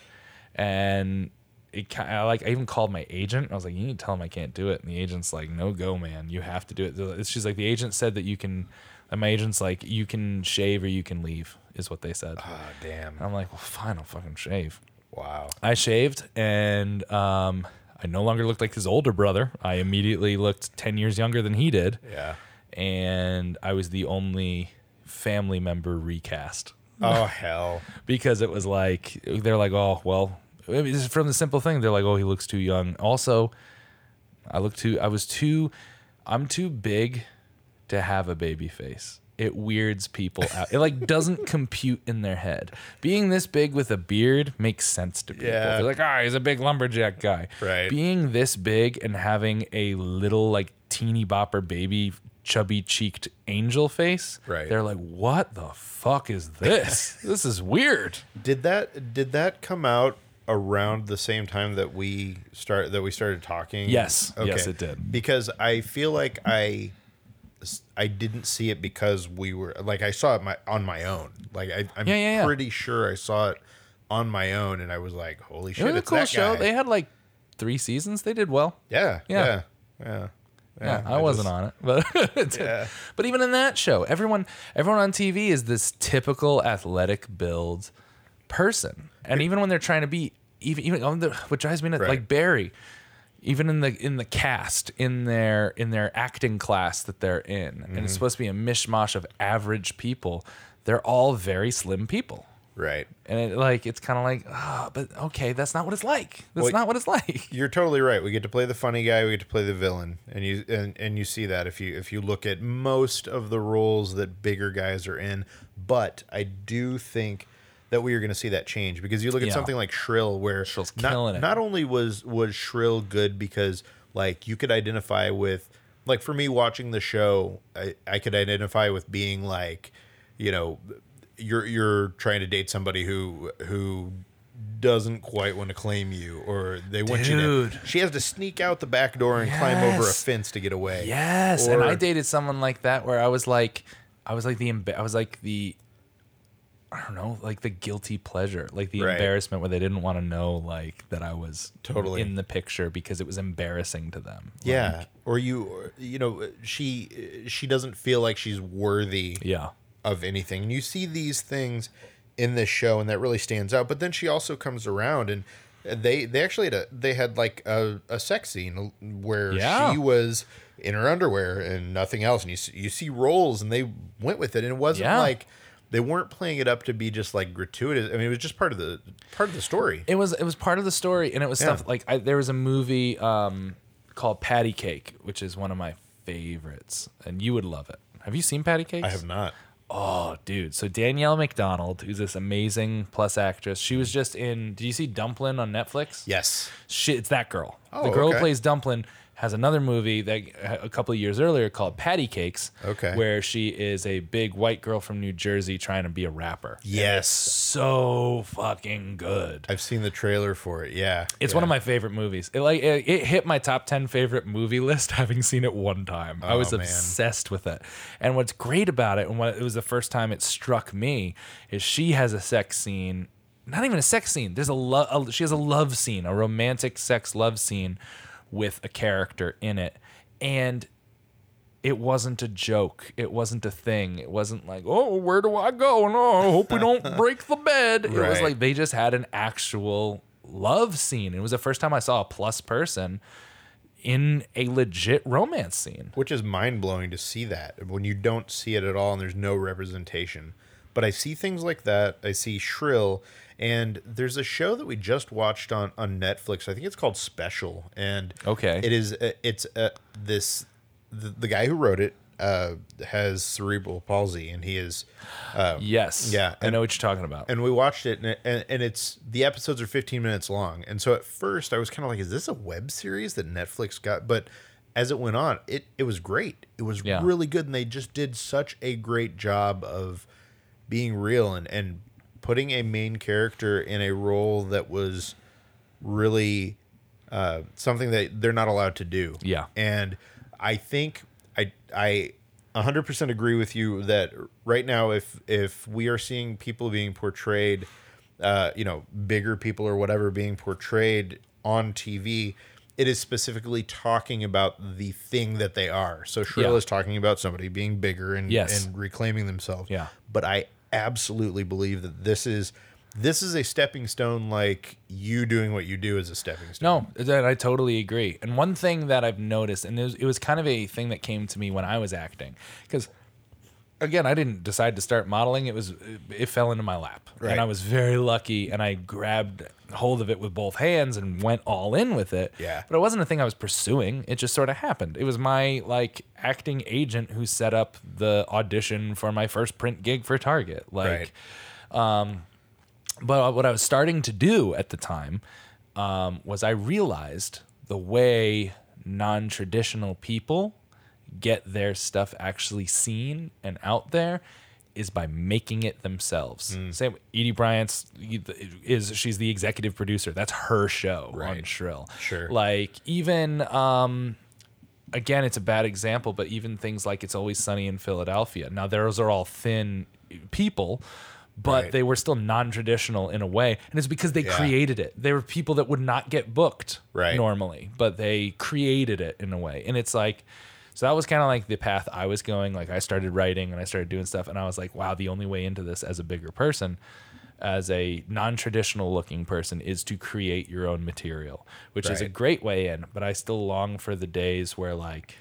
[SPEAKER 1] And it I like, I even called my agent. I was like, you need to tell him I can't do it. And the agent's like, no go, man. You have to do it. She's like, the agent said that you can, and my agent's like, you can shave or you can leave, is what they said.
[SPEAKER 2] Ah, damn.
[SPEAKER 1] I'm like, well, fine, I'll fucking shave.
[SPEAKER 2] Wow.
[SPEAKER 1] I shaved and um, I no longer looked like his older brother. I immediately looked 10 years younger than he did.
[SPEAKER 2] Yeah.
[SPEAKER 1] And I was the only family member recast
[SPEAKER 2] Oh hell.
[SPEAKER 1] because it was like, they're like, oh, well, I mean, this is from the simple thing. They're like, oh, he looks too young. Also, I look too, I was too, I'm too big to have a baby face. It weirds people out. It like doesn't compute in their head. Being this big with a beard makes sense to people.
[SPEAKER 2] Yeah.
[SPEAKER 1] They're like, ah, he's a big lumberjack guy.
[SPEAKER 2] Right.
[SPEAKER 1] Being this big and having a little like teeny bopper baby chubby cheeked angel face.
[SPEAKER 2] Right.
[SPEAKER 1] They're like, what the fuck is this? this is weird.
[SPEAKER 2] Did that did that come out around the same time that we start that we started talking?
[SPEAKER 1] Yes. Yes, it did.
[SPEAKER 2] Because I feel like I I didn't see it because we were like I saw it my on my own. Like I, I'm
[SPEAKER 1] Yeah, yeah, yeah.
[SPEAKER 2] pretty sure I saw it on my own, and I was like, "Holy shit!"
[SPEAKER 1] It
[SPEAKER 2] shit!"
[SPEAKER 1] was a cool
[SPEAKER 2] that
[SPEAKER 1] show.
[SPEAKER 2] guy.
[SPEAKER 1] They had like three seasons. They did well.
[SPEAKER 2] yeah,
[SPEAKER 1] Yeah.
[SPEAKER 2] yeah, Yeah.
[SPEAKER 1] Yeah, I, wasn't
[SPEAKER 2] just-
[SPEAKER 1] on it, but
[SPEAKER 2] Yeah.
[SPEAKER 1] but even in that show, everyone everyone on TV is this typical athletic build person, and even when they're trying to be even even on the, what drives me nuts,
[SPEAKER 2] Right.
[SPEAKER 1] like Barry, even in the in the cast in their in their acting class that they're in, and
[SPEAKER 2] Mm-hmm.
[SPEAKER 1] it's supposed to be a mishmash of average people. They're all very slim people.
[SPEAKER 2] Right.
[SPEAKER 1] And it, like it's kind of like, ah, but okay, that's not what it's like. That's
[SPEAKER 2] Well,
[SPEAKER 1] not what it's like.
[SPEAKER 2] You're totally right. We get to play the funny guy. We get to play the villain, and you and, and you see that if you if you look at most of the roles that bigger guys are in. But I do think that we are going to see that change because you look at
[SPEAKER 1] Yeah.
[SPEAKER 2] something like Shrill, where
[SPEAKER 1] Shrill's
[SPEAKER 2] not,
[SPEAKER 1] killing it.
[SPEAKER 2] not only was was Shrill good because like you could identify with like for me watching the show, I, I could identify with being like, you know, you're you're trying to date somebody who who doesn't quite want to claim you or they want you to she has to sneak out the back door and climb over a fence to get away.
[SPEAKER 1] Yes, and I dated someone like that where I was like, I was like the I was like the, I don't know, like the guilty pleasure, like the
[SPEAKER 2] Right.
[SPEAKER 1] embarrassment where they didn't want to know like that I was
[SPEAKER 2] Totally.
[SPEAKER 1] in the picture because it was embarrassing to them.
[SPEAKER 2] Yeah.
[SPEAKER 1] Like,
[SPEAKER 2] or you you know she she doesn't feel like she's worthy
[SPEAKER 1] yeah,
[SPEAKER 2] of anything. And you see these things in this show, and that really stands out. But then she also comes around, and they they actually had a they had like a, a sex scene where
[SPEAKER 1] Yeah.
[SPEAKER 2] she was in her underwear and nothing else, and you see, you see rolls, and they went with it, and it wasn't
[SPEAKER 1] Yeah.
[SPEAKER 2] like they weren't playing it up to be just like gratuitous. I mean, it was just part of the part of the story.
[SPEAKER 1] it was it was part of the story, and it was
[SPEAKER 2] Yeah.
[SPEAKER 1] stuff like I, there was a movie um, called Patti Cake, which is one of my favorites, and you would love it. Have you seen Patti Cake?
[SPEAKER 2] I have not.
[SPEAKER 1] Oh, dude. So Danielle Macdonald, who's this amazing plus actress, she was just in. Did you see Dumplin on Netflix?
[SPEAKER 2] Yes.
[SPEAKER 1] Shit, it's that girl.
[SPEAKER 2] Oh,
[SPEAKER 1] the girl
[SPEAKER 2] okay.
[SPEAKER 1] who plays Dumplin has another movie that a couple of years earlier called Patti Cakes.
[SPEAKER 2] Okay.
[SPEAKER 1] Where she is a big white girl from New Jersey trying to be a rapper.
[SPEAKER 2] Yes.
[SPEAKER 1] So fucking good.
[SPEAKER 2] I've seen the trailer for it. Yeah.
[SPEAKER 1] It's one of my favorite movies. It like it, it hit my top ten favorite movie list, having seen it one time. I oh, was
[SPEAKER 2] Oh, man.
[SPEAKER 1] obsessed with it. And what's great about it, and what it was the first time it struck me, is she has a sex scene. Not even a sex scene. There's a love. She has a love scene, a romantic sex love scene, with a character in it, and it wasn't a joke. It wasn't a thing. It wasn't like, oh, where do I go? And oh, I hope we don't break the bed. It was like they just had an actual love scene. It was the first time I saw a plus person in a legit romance scene.
[SPEAKER 2] which is mind blowing to see that when you don't see it at all and there's no representation. But I see things like that. I see Shrill, and there's a show that we just watched on on Netflix. I think it's called Special, and
[SPEAKER 1] Okay.
[SPEAKER 2] it is uh, it's uh, this the, the guy who wrote it uh, has cerebral palsy, and he is
[SPEAKER 1] Yes.
[SPEAKER 2] yeah,
[SPEAKER 1] I know what you're talking about.
[SPEAKER 2] and we watched it and, it- and and it's the episodes are 15 minutes long and so at first i was kind of like is this a web series that netflix got but as it went on it it was great it was
[SPEAKER 1] Yeah.
[SPEAKER 2] really good and they just did such a great job of being real and and putting a main character in a role that was really uh, something that they're not allowed to do.
[SPEAKER 1] Yeah.
[SPEAKER 2] And I think I I 100% agree with you that right now if if we are seeing people being portrayed uh, you know, bigger people or whatever being portrayed on TV, it is specifically talking about the thing that they are. So Shrill
[SPEAKER 1] Yeah.
[SPEAKER 2] is talking about somebody being bigger and,
[SPEAKER 1] Yes.
[SPEAKER 2] and reclaiming themselves.
[SPEAKER 1] Yeah.
[SPEAKER 2] But I absolutely believe that this is this is a stepping stone like you doing what you do is a stepping stone.
[SPEAKER 1] No, that I totally agree. And one thing that I've noticed, and it was, it was kind of a thing that came to me when I was acting, because again, I didn't decide to start modeling. It was it fell into my lap,
[SPEAKER 2] Right.
[SPEAKER 1] and I was very lucky, and I grabbed hold of it with both hands and went all in with it.
[SPEAKER 2] Yeah.
[SPEAKER 1] But it wasn't a thing I was pursuing. It just sort of happened. It was my like acting agent who set up the audition for my first print gig for Target. Like.
[SPEAKER 2] Right.
[SPEAKER 1] But what I was starting to do at the time um, was I realized the way non traditional people get their stuff actually seen and out there is by making it themselves. Same Aidy Bryant's is she's the executive producer. That's her show on
[SPEAKER 2] Right.
[SPEAKER 1] Shrill.
[SPEAKER 2] Sure.
[SPEAKER 1] Like even um again, it's a bad example, but even things like It's Always Sunny in Philadelphia. Now, those are all thin people, but
[SPEAKER 2] Right.
[SPEAKER 1] they were still non-traditional in a way, and it's because they
[SPEAKER 2] Yeah.
[SPEAKER 1] created it. They were people that would not get booked
[SPEAKER 2] Right.
[SPEAKER 1] normally, but they created it in a way, and it's like. So that was kind of like the path I was going. Like I started writing and I started doing stuff, and I was like, wow, the only way into this as a bigger person, as a non-traditional looking person, is to create your own material, which is a great way in. But I still long for the days where like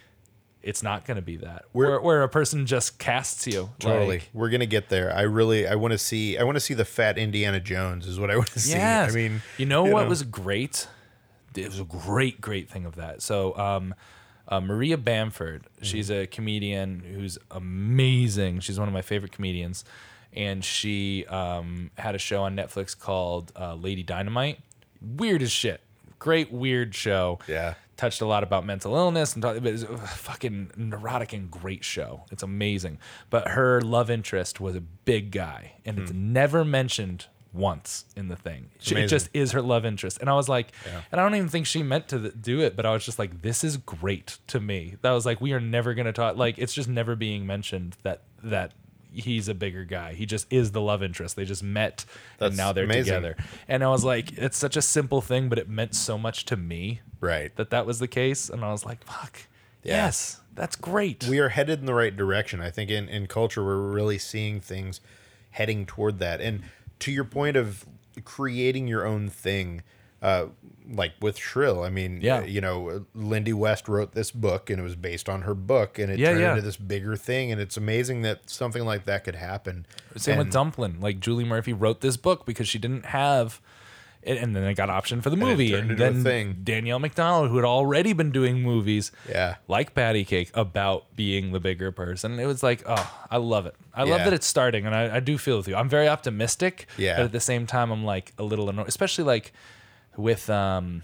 [SPEAKER 1] it's not going to be that, where, where a person just casts you.
[SPEAKER 2] Totally.
[SPEAKER 1] Like,
[SPEAKER 2] We're gonna get there. I really I want to see I want to see the fat Indiana Jones is what I want to see.
[SPEAKER 1] Yes.
[SPEAKER 2] I mean,
[SPEAKER 1] you know
[SPEAKER 2] you
[SPEAKER 1] what
[SPEAKER 2] know.
[SPEAKER 1] was great? It was a great, great thing of that. So, um, uh, Maria Bamford,
[SPEAKER 2] Mm-hmm.
[SPEAKER 1] she's a comedian who's amazing. She's one of my favorite comedians, and she um, had a show on Netflix called uh, Lady Dynamite. Weird as shit. Great weird show.
[SPEAKER 2] Yeah.
[SPEAKER 1] Touched a lot about mental illness and talk, but it's a fucking neurotic and great show. It's amazing. But her love interest was a big guy, and it's never mentioned once in the thing. She- It just is her love interest. And I was like, and I don't even think she meant to do it, but I was just like, this is great to me. That was like, we are never going to talk. Like, it's just never being mentioned that that he's a bigger guy. He just is the love interest. They just met
[SPEAKER 2] That's
[SPEAKER 1] and now they're
[SPEAKER 2] amazing.
[SPEAKER 1] together. And I was like, it's such a simple thing, but it meant so much to me
[SPEAKER 2] right.
[SPEAKER 1] that that was the case. And I was like, fuck,
[SPEAKER 2] Yeah.
[SPEAKER 1] yes, that's great.
[SPEAKER 2] we are headed in the right direction. I think in, in culture, we're really seeing things heading toward that. And to your point of creating your own thing, uh, like with Shrill, I mean,
[SPEAKER 1] Yeah.
[SPEAKER 2] you know, Lindy West wrote this book and it was based on her book and it
[SPEAKER 1] Yeah,
[SPEAKER 2] turned
[SPEAKER 1] yeah.
[SPEAKER 2] into this bigger thing. And it's amazing that something like that could happen.
[SPEAKER 1] Same with
[SPEAKER 2] And-
[SPEAKER 1] Dumplin. Like Julie Murphy wrote this book because she didn't have it, and then it got optioned for the movie. And,
[SPEAKER 2] into a
[SPEAKER 1] then
[SPEAKER 2] thing.
[SPEAKER 1] Danielle Macdonald, who had already been doing movies,
[SPEAKER 2] Yeah.
[SPEAKER 1] like Patti Cake, about being the bigger person. It was like, oh, I love it. I love that it's starting, and I, I do feel with you. I'm very optimistic,
[SPEAKER 2] Yeah.
[SPEAKER 1] but at the same time, I'm like a little annoyed, especially like with um,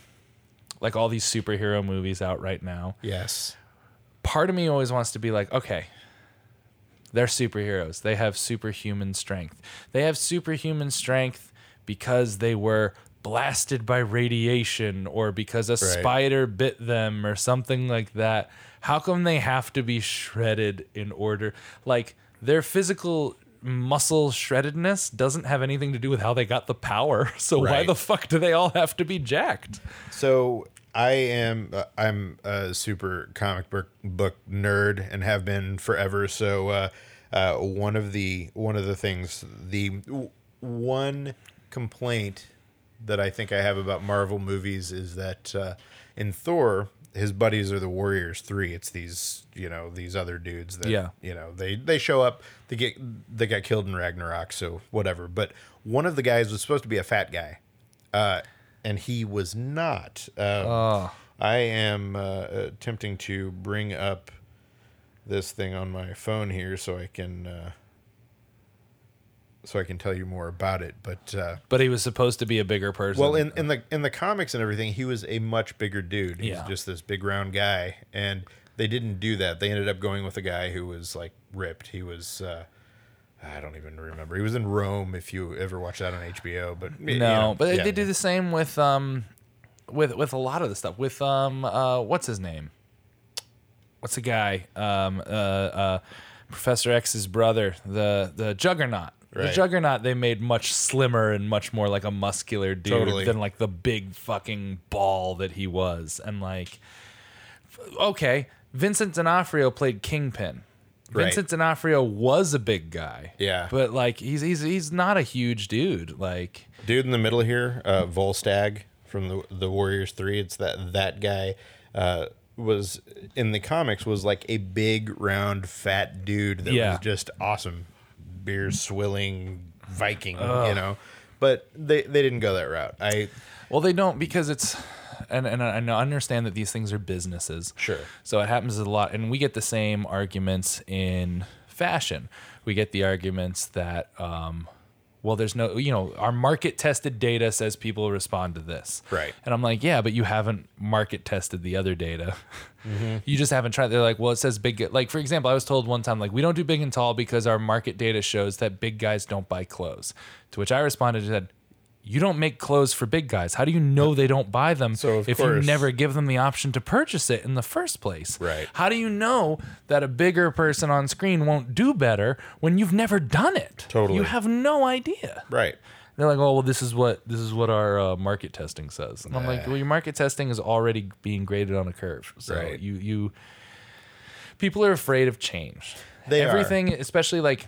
[SPEAKER 1] like all these superhero movies out right now.
[SPEAKER 2] Yes.
[SPEAKER 1] part of me always wants to be like, okay, they're superheroes. They have superhuman strength. They have superhuman strength because they were blasted by radiation or because a spider bit them or something like that. How come they have to be shredded in order? Like their physical muscle shreddedness doesn't have anything to do with how they got the power. So why the fuck do they all have to be jacked?
[SPEAKER 2] So I am uh, I'm a super comic book book nerd and have been forever. So uh, uh, one of the one of the things the w- one complaint that I think I have about Marvel movies is that uh, in Thor his buddies are the Warriors Three. It's these you know these other dudes that
[SPEAKER 1] Yeah.
[SPEAKER 2] you know they they show up they get they got killed in Ragnarok so whatever. But one of the guys was supposed to be a fat guy uh, and he was not. Um, I am uh, attempting to bring up this thing on my phone here so I can uh, so I can tell you more about it. But uh,
[SPEAKER 1] But he was supposed to be a bigger person.
[SPEAKER 2] well, in, in the in the comics and everything, he was a much bigger dude. He's
[SPEAKER 1] Yeah.
[SPEAKER 2] just this big round guy, and they didn't do that. They ended up going with a guy who was like ripped. He was. Uh, I don't even remember. He was in Rome. If you ever watch that on HBO, but you
[SPEAKER 1] No,
[SPEAKER 2] know,
[SPEAKER 1] but they,
[SPEAKER 2] yeah.
[SPEAKER 1] they do the same with um with with a lot of the stuff. With um uh what's his name? What's the guy? Um uh uh Professor X's brother, the the Juggernaut. The Juggernaut they made much slimmer and much more like a muscular dude
[SPEAKER 2] Totally.
[SPEAKER 1] than like the big fucking ball that he was. And like okay, Vincent D'Onofrio played Kingpin.
[SPEAKER 2] Right.
[SPEAKER 1] Vincent D'Onofrio was a big guy.
[SPEAKER 2] Yeah.
[SPEAKER 1] But like he's he's he's not a huge dude. Like
[SPEAKER 2] dude in the middle here, uh, Volstagg from the the Warriors Three. It's that that guy uh, was in the comics was like a big round fat dude that
[SPEAKER 1] Yeah.
[SPEAKER 2] was just awesome, beer swilling Viking, you know. But they they didn't go that route. I
[SPEAKER 1] Well, they don't because it's, and and I I understand that these things are businesses.
[SPEAKER 2] Sure.
[SPEAKER 1] So it happens a lot, and we get the same arguments in fashion. We get the arguments that, um, well, there's no, you know, our market tested data says people respond to this.
[SPEAKER 2] Right.
[SPEAKER 1] And I'm like, yeah, but you haven't market tested the other data.
[SPEAKER 2] Mm-hmm.
[SPEAKER 1] You just haven't tried. They're like, well, it says big. Like for example, I was told one time, like we don't do big and tall because our market data shows that big guys don't buy clothes. To which I responded and said, You don't make clothes for big guys. How do you know they don't buy them
[SPEAKER 2] So,
[SPEAKER 1] if
[SPEAKER 2] course-
[SPEAKER 1] you never give them the option to purchase it in the first place?
[SPEAKER 2] Right.
[SPEAKER 1] How do you know that a bigger person on screen won't do better when you've never done it?
[SPEAKER 2] Totally.
[SPEAKER 1] You have no idea.
[SPEAKER 2] Right.
[SPEAKER 1] They're like, oh well, this is what this is what our uh, market testing says, and I'm like, well, your market testing is already being graded on a curve, so
[SPEAKER 2] Right.
[SPEAKER 1] you you people are afraid of change.
[SPEAKER 2] They are.
[SPEAKER 1] everything, especially like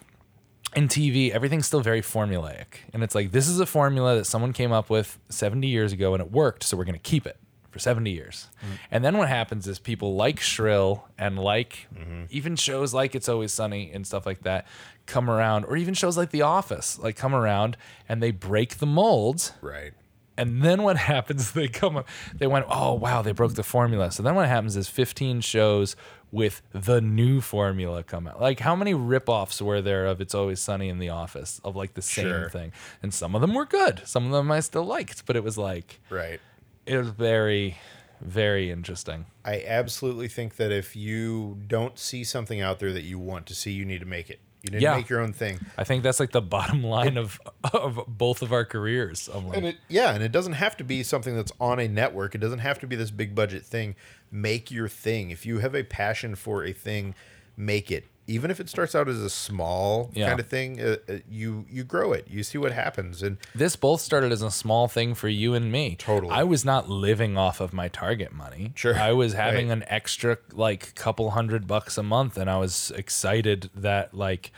[SPEAKER 1] in TV, everything's still very formulaic, and it's like this is a formula that someone came up with 70 years ago, and it worked, so we're gonna keep it for 70 years.
[SPEAKER 2] Mm.
[SPEAKER 1] And then what happens is people like Shrill and like
[SPEAKER 2] Mm-hmm.
[SPEAKER 1] even shows like It's Always Sunny and stuff like that come around, or even shows like The Office, like come around and they break the molds.
[SPEAKER 2] Right.
[SPEAKER 1] And then what happens? They come, up, they went, oh wow, they broke the formula. So then what happens is 15 shows with the new formula come out. Like how many ripoffs were there of It's Always Sunny in the Office of like the same
[SPEAKER 2] Sure.
[SPEAKER 1] thing? And some of them were good. Some of them I still liked, but it was like
[SPEAKER 2] Right.
[SPEAKER 1] it was very, very interesting.
[SPEAKER 2] I absolutely think that if you don't see something out there that you want to see, you need to make it. You need
[SPEAKER 1] Yeah.
[SPEAKER 2] to make your own thing.
[SPEAKER 1] I think that's like the bottom line of of both of our careers. I'm like,
[SPEAKER 2] And it yeah, and it doesn't have to be something that's on a network. It doesn't have to be this big budget thing. Make your thing. If you have a passion for a thing, make it. Even if it starts out as a small
[SPEAKER 1] Yeah.
[SPEAKER 2] kind of thing, uh, uh, you you grow it. You see what happens, and
[SPEAKER 1] this both started as a small thing for you and me.
[SPEAKER 2] Totally.
[SPEAKER 1] I was not living off of my target money.
[SPEAKER 2] Sure.
[SPEAKER 1] I was having
[SPEAKER 2] Right.
[SPEAKER 1] an extra like couple hundred bucks a month and I was excited that like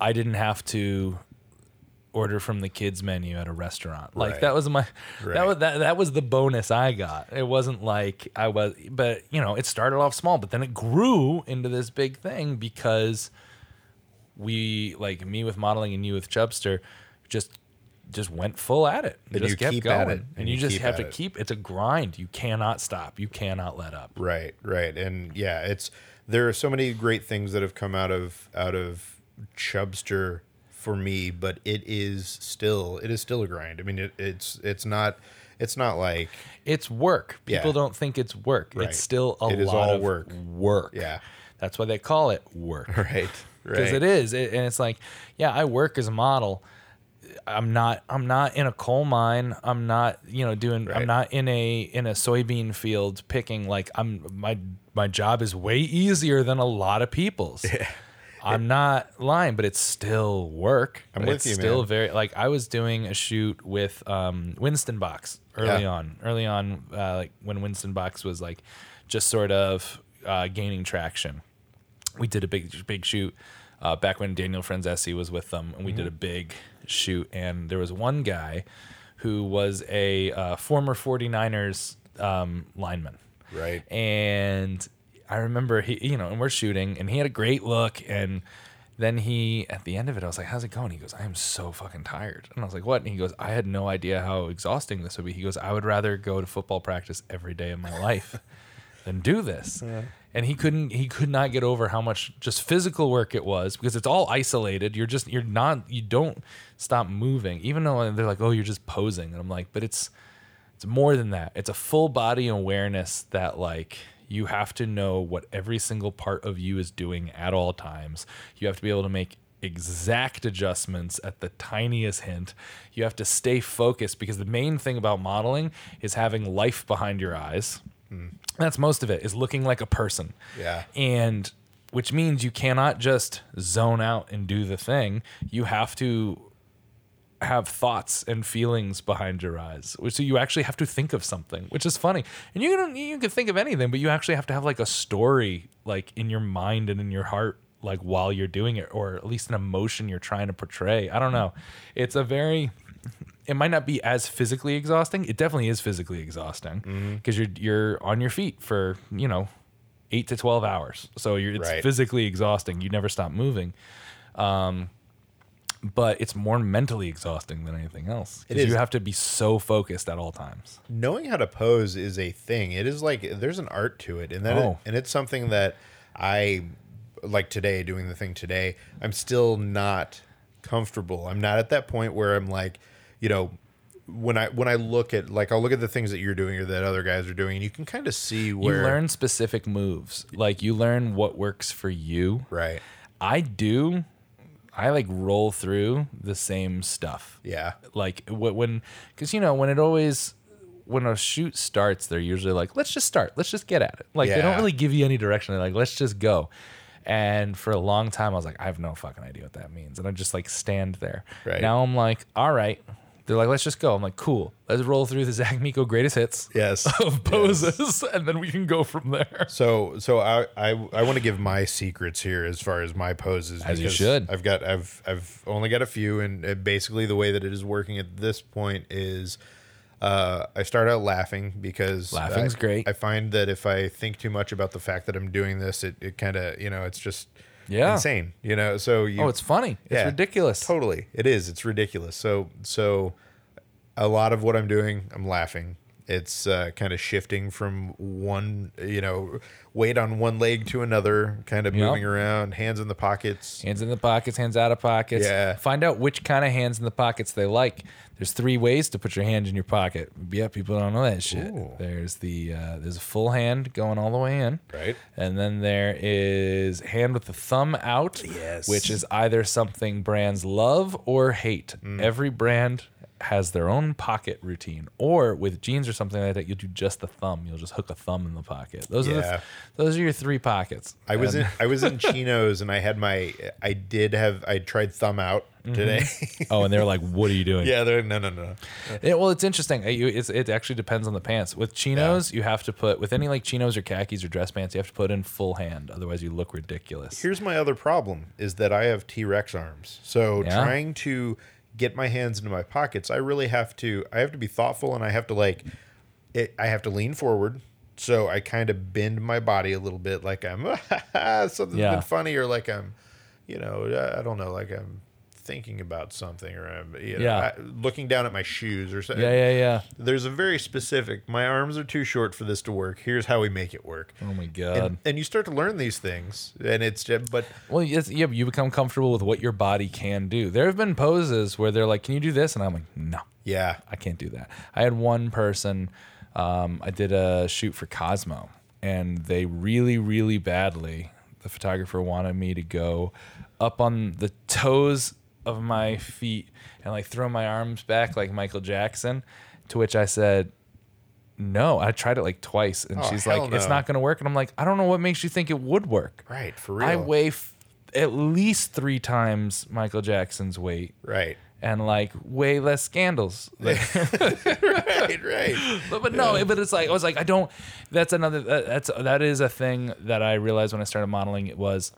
[SPEAKER 1] I didn't have to order from the kids menu at a restaurant. Like
[SPEAKER 2] Right.
[SPEAKER 1] that was my that was that, that was the bonus I got. It wasn't like I was but you know, it started off small, but then it grew into this big thing because we like me with modeling and you with Chubstr just just went full at it.
[SPEAKER 2] And
[SPEAKER 1] just
[SPEAKER 2] you
[SPEAKER 1] kept
[SPEAKER 2] keep
[SPEAKER 1] going.
[SPEAKER 2] at it,
[SPEAKER 1] And,
[SPEAKER 2] and
[SPEAKER 1] you,
[SPEAKER 2] you
[SPEAKER 1] just have to
[SPEAKER 2] it.
[SPEAKER 1] keep it's a grind. You cannot stop. You cannot let up.
[SPEAKER 2] Right, right, and yeah, it's there are so many great things that have come out of out of Chubstr for me, but it is still it is still a grind. I mean, it, it's it's not it's not like
[SPEAKER 1] It's work. People
[SPEAKER 2] Yeah.
[SPEAKER 1] don't think it's work.
[SPEAKER 2] Right.
[SPEAKER 1] It's still a
[SPEAKER 2] It is
[SPEAKER 1] lot
[SPEAKER 2] all
[SPEAKER 1] of
[SPEAKER 2] work.
[SPEAKER 1] Work.
[SPEAKER 2] Yeah.
[SPEAKER 1] That's why they call it work.
[SPEAKER 2] right,
[SPEAKER 1] Because
[SPEAKER 2] right.
[SPEAKER 1] it is. It, and it's like, yeah, I work as a model. I'm not I'm not in a coal mine. I'm not, you know, doing I'm not in a in a soybean field picking like I'm my my job is way easier than a lot of people's. I'm not lying, but it's still work.
[SPEAKER 2] I'm with
[SPEAKER 1] it's
[SPEAKER 2] you,
[SPEAKER 1] still
[SPEAKER 2] man.
[SPEAKER 1] very like I was doing a shoot with um, Winston Box early
[SPEAKER 2] Yeah.
[SPEAKER 1] on. Early on, uh, like when Winston Box was like just sort of uh, gaining traction. We did a big big shoot uh, back when Daniel Franzese was with them, and we
[SPEAKER 2] Mm-hmm.
[SPEAKER 1] did a big shoot. And there was one guy who was a uh, former 49ers um, lineman
[SPEAKER 2] right.
[SPEAKER 1] and I remember he, you know, and we're shooting, and he had a great look, and then he, at the end of it, I was like, "How's it going?" He goes, "I am so fucking tired," and I was like, "What?" And he goes, "I had no idea how exhausting this would be." He goes, "I would rather go to football practice every day of my life than do this." And he couldn't, he could not get over how much just physical work it was because it's all isolated. You're just, you're not, you don't stop moving, even though they're like, "Oh, you're just posing," and I'm like, "But it's." It's more than that. It's a full body awareness that like you have to know what every single part of you is doing at all times. You have to be able to make exact adjustments at the tiniest hint. You have to stay focused because the main thing about modeling is having life behind your eyes. Mm. That's most of it is looking like a person.
[SPEAKER 2] Yeah.
[SPEAKER 1] And which means you cannot just zone out and do the thing. You have to have thoughts and feelings behind your eyes. So you actually have to think of something, which is funny. And you can you can think of anything, but you actually have to have like a story like in your mind and in your heart like while you're doing it or at least an emotion you're trying to portray. I don't know. It's a very it might not be as physically exhausting. It definitely is physically exhausting mm-hmm. because you're you're on your feet for, you know, 8 to 12 hours. So you're it's
[SPEAKER 2] Right.
[SPEAKER 1] physically exhausting. You never stop moving um, but it's more mentally exhausting than anything else.
[SPEAKER 2] It.
[SPEAKER 1] You have to be so focused at all times.
[SPEAKER 2] knowing how to pose is a thing. It is like there's an art to it, and that
[SPEAKER 1] Oh.
[SPEAKER 2] and it's something that I like today doing the thing today. I'm still not comfortable. I'm not at that point where I'm like, you know, when I when I look at like I'll look at the things that you're doing or that other guys are doing, and you can kind of see where
[SPEAKER 1] You learn specific moves. Like you learn what works for you.
[SPEAKER 2] right.
[SPEAKER 1] I do. I like roll through the same stuff.
[SPEAKER 2] Yeah.
[SPEAKER 1] Like wh- when, because you know when it always when a shoot starts, they're usually like, let's just start, let's just get at it. Like they don't really give you any direction. They're like, let's just go. And for a long time, I was like, I have no fucking idea what that means, and I just like stand there.
[SPEAKER 2] Right.
[SPEAKER 1] Now I'm like, all right. They're like, let's just go. I'm like, cool. Let's roll through the Zach Miko greatest hits
[SPEAKER 2] Yes.
[SPEAKER 1] of poses, and then we can go from there.
[SPEAKER 2] So so I I, I want to give my secrets here as far as my poses.
[SPEAKER 1] As you
[SPEAKER 2] because
[SPEAKER 1] should.
[SPEAKER 2] I've got I've I've only got a few, and uh, basically the way that it is working at this point is. Uh, I start out laughing because
[SPEAKER 1] Laughing's
[SPEAKER 2] I-
[SPEAKER 1] great.
[SPEAKER 2] I find that if I think too much about the fact that I'm doing this, it, it kind of you know it's just
[SPEAKER 1] Yeah.
[SPEAKER 2] insane. You know, so you
[SPEAKER 1] Oh, it's funny. It's
[SPEAKER 2] Yeah.
[SPEAKER 1] ridiculous.
[SPEAKER 2] Totally, it is. It's ridiculous. So, so a lot of what I'm doing, I'm laughing. It's uh, kind of shifting from one, you know, weight on one leg to another, kind of
[SPEAKER 1] Yep.
[SPEAKER 2] moving around, hands in the pockets.
[SPEAKER 1] Hands in the pockets, hands out of pockets.
[SPEAKER 2] Yeah.
[SPEAKER 1] Find out which kind of hands in the pockets they like. There's three ways to put your hand in your pocket. Yeah, people don't know that shit.
[SPEAKER 2] Ooh.
[SPEAKER 1] There's the uh, there's a full hand going all the way in.
[SPEAKER 2] Right.
[SPEAKER 1] And then there is hand with the thumb out.
[SPEAKER 2] Yes.
[SPEAKER 1] Which is either something brands love or hate.
[SPEAKER 2] Mm.
[SPEAKER 1] Every brand has their own pocket routine. Or with jeans or something like that, you'll do just the thumb. You'll just hook a thumb in the pocket. Those are the those are your three pockets.
[SPEAKER 2] I was in I was in chinos and I had my I did have I tried thumb out mm-hmm. today.
[SPEAKER 1] oh, and they're like, "What are you doing?"
[SPEAKER 2] yeah, they're no no no.
[SPEAKER 1] Yeah, well, it's interesting. You- It's, it actually depends on the pants. With chinos, you have to put with any like chinos or khakis or dress pants, you have to put in full hand. Otherwise, you look ridiculous.
[SPEAKER 2] Here's my other problem is that I have T Rex arms. So
[SPEAKER 1] Yeah?
[SPEAKER 2] trying to get my hands into my pockets, I really have to I have to be thoughtful and I have to like it, I have to lean forward. So I kind of bend my body a little bit like I'm ah, something's
[SPEAKER 1] Yeah.
[SPEAKER 2] been funny or like I'm you know, I don't know, like I'm thinking about something or I'm you know,
[SPEAKER 1] Yeah.
[SPEAKER 2] I, looking down at my shoes or something.
[SPEAKER 1] yeah, yeah, yeah.
[SPEAKER 2] There's a very specific my arms are too short for this to work. Here's how we make it work.
[SPEAKER 1] Oh my god.
[SPEAKER 2] And, and you start to learn these things and it's just but
[SPEAKER 1] well, yes, yeah, you become comfortable with what your body can do. There have been poses where they're like, "Can you do this?" And I'm like, "No,
[SPEAKER 2] yeah.
[SPEAKER 1] I can't do that." I had one person. Um, I did a shoot for Cosmo, and they really, really badly. The photographer wanted me to go up on the toes of my feet and like throw my arms back like Michael Jackson. To which I said, "No." I tried it like twice, and
[SPEAKER 2] Oh,
[SPEAKER 1] she's like, "It's not going to work." And I'm like, "I don't know what makes you think it would work."
[SPEAKER 2] Right, for real.
[SPEAKER 1] I weigh f- at least three times Michael Jackson's weight.
[SPEAKER 2] Right.
[SPEAKER 1] And like way less scandals. Like,
[SPEAKER 2] right, right.
[SPEAKER 1] but, but no, but it's like I was like I don't. That's another. That, that's that is a thing that I realized when I started modeling. It was,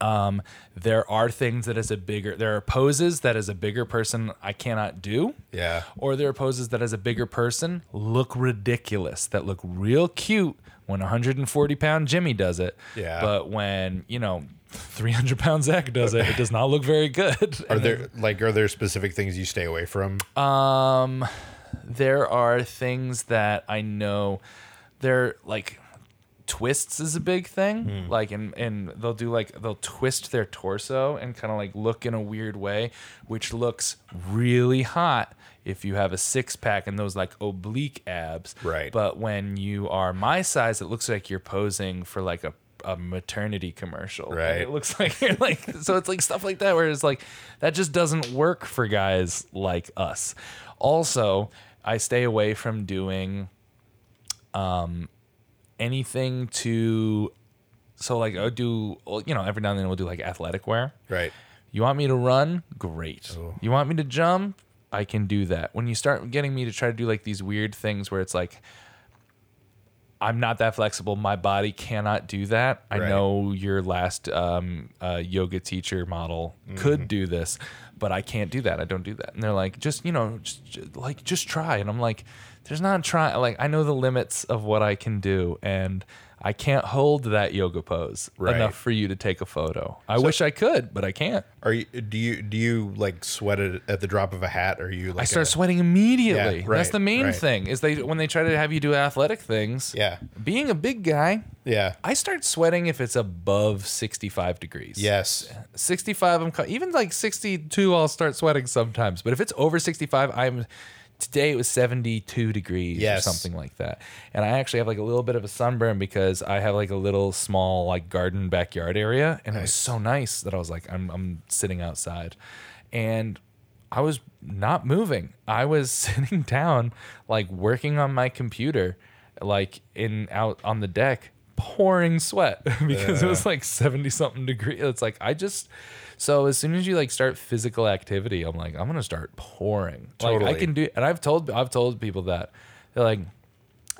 [SPEAKER 1] um, there are things that as a bigger there are poses that as a bigger person I cannot do.
[SPEAKER 2] Yeah.
[SPEAKER 1] Or there are poses that as a bigger person look ridiculous. That look real cute when 140 pound Jimmy does it.
[SPEAKER 2] Yeah.
[SPEAKER 1] But when you know 300 pound Zach does it, it does not look very good.
[SPEAKER 2] Are there like are there specific things you stay away from?
[SPEAKER 1] Um, there are things that I know. They're like twists is a big thing. Like, and and they'll do like they'll twist their torso and kind of like look in a weird way, which looks really hot if you have a six pack and those like oblique abs.
[SPEAKER 2] Right.
[SPEAKER 1] But when you are my size, it looks like you're posing for like a a maternity commercial. And
[SPEAKER 2] Right.
[SPEAKER 1] It looks like you're like so it's like stuff like that where it's like that just doesn't work for guys like us. Also, I stay away from doing um anything to so like I do you know every now and then we'll do like athletic wear.
[SPEAKER 2] Right.
[SPEAKER 1] You want me to run? Great.
[SPEAKER 2] Oh.
[SPEAKER 1] You want me to jump? I can do that. When you start getting me to try to do like these weird things where it's like I'm not that flexible. My body cannot do that. I
[SPEAKER 2] Right.
[SPEAKER 1] know your last um, uh, yoga teacher model
[SPEAKER 2] Mm-hmm.
[SPEAKER 1] could do this, but I can't do that. I don't do that. And they're like, just you know, just, just- like just try. And I'm like, there's not try. Like I know the limits of what I can do, and I can't hold that yoga pose
[SPEAKER 2] Right.
[SPEAKER 1] enough for you to take a photo. I wish I could, but I can't.
[SPEAKER 2] Are you do you do you like sweat it at the drop of a hat? Or are you like
[SPEAKER 1] I start
[SPEAKER 2] a-
[SPEAKER 1] sweating immediately.
[SPEAKER 2] Yeah,
[SPEAKER 1] That's the main
[SPEAKER 2] right.
[SPEAKER 1] thing. Is they when they try to have you do athletic things.
[SPEAKER 2] Yeah.
[SPEAKER 1] Being a big guy,
[SPEAKER 2] Yeah.
[SPEAKER 1] I start sweating if it's above 65 degrees.
[SPEAKER 2] Yes.
[SPEAKER 1] 65 I'm even like 62 I'll start sweating sometimes, but if it's over 65 I'm today it was 72 degrees
[SPEAKER 2] Yes.
[SPEAKER 1] or something like that. And I actually have like a little bit of a sunburn because I have like a little small like garden backyard area and it was so nice that I was like I'm I'm sitting outside. And I was not moving. I was sitting down like working on my computer like in out on the deck pouring sweat because it was uh. like 70 something degrees. It's like I just so as soon as you like start physical activity, I'm like I'm going to start pouring. Like I can do and I've told I've told people that. They're like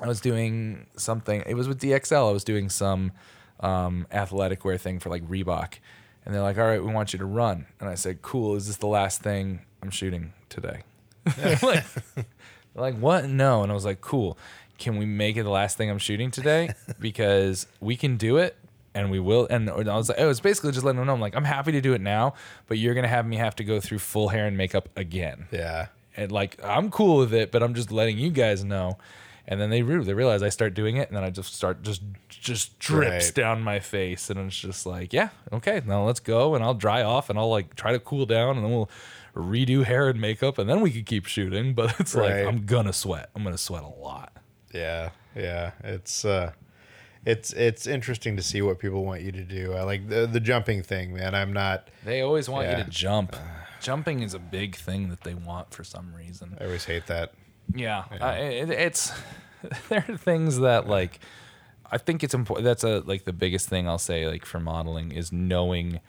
[SPEAKER 1] I was doing something. It was with DXL. I was doing some um, athletic wear thing for like Reebok, and they're like, "All right, we want you to run." And I said, "Cool. Is this the last thing I'm shooting today?" like, they're like, what? No. And I was like, "Cool. Can we make it the last thing I'm shooting today? Because we can do it." And we will, and I was like, it was basically just letting them know, I'm like, I'm happy to do it now, but you're gonna have me have to go through full hair and makeup again
[SPEAKER 2] Yeah.
[SPEAKER 1] and like I'm cool with it, but I'm just letting you guys know. And then they re- they realize I start doing it, and then I just start just just drips
[SPEAKER 2] Right.
[SPEAKER 1] down my face, and it's just like, yeah, okay, now let's go, and I'll dry off, and I'll like try to cool down, and then we'll redo hair and makeup, and then we could keep shooting. But it's
[SPEAKER 2] Right.
[SPEAKER 1] like I'm gonna sweat. I'm gonna sweat a lot.
[SPEAKER 2] Yeah, yeah. It's uh it's it's interesting to see what people want you to do. I like the the jumping thing, man. I'm not
[SPEAKER 1] They always want
[SPEAKER 2] Yeah.
[SPEAKER 1] you to jump. Uh. Jumping is a big thing that they want for some reason.
[SPEAKER 2] I always hate that.
[SPEAKER 1] Yeah, I it, it's there are things that like I think it's important. That's a like the biggest thing I'll say like for modeling is knowing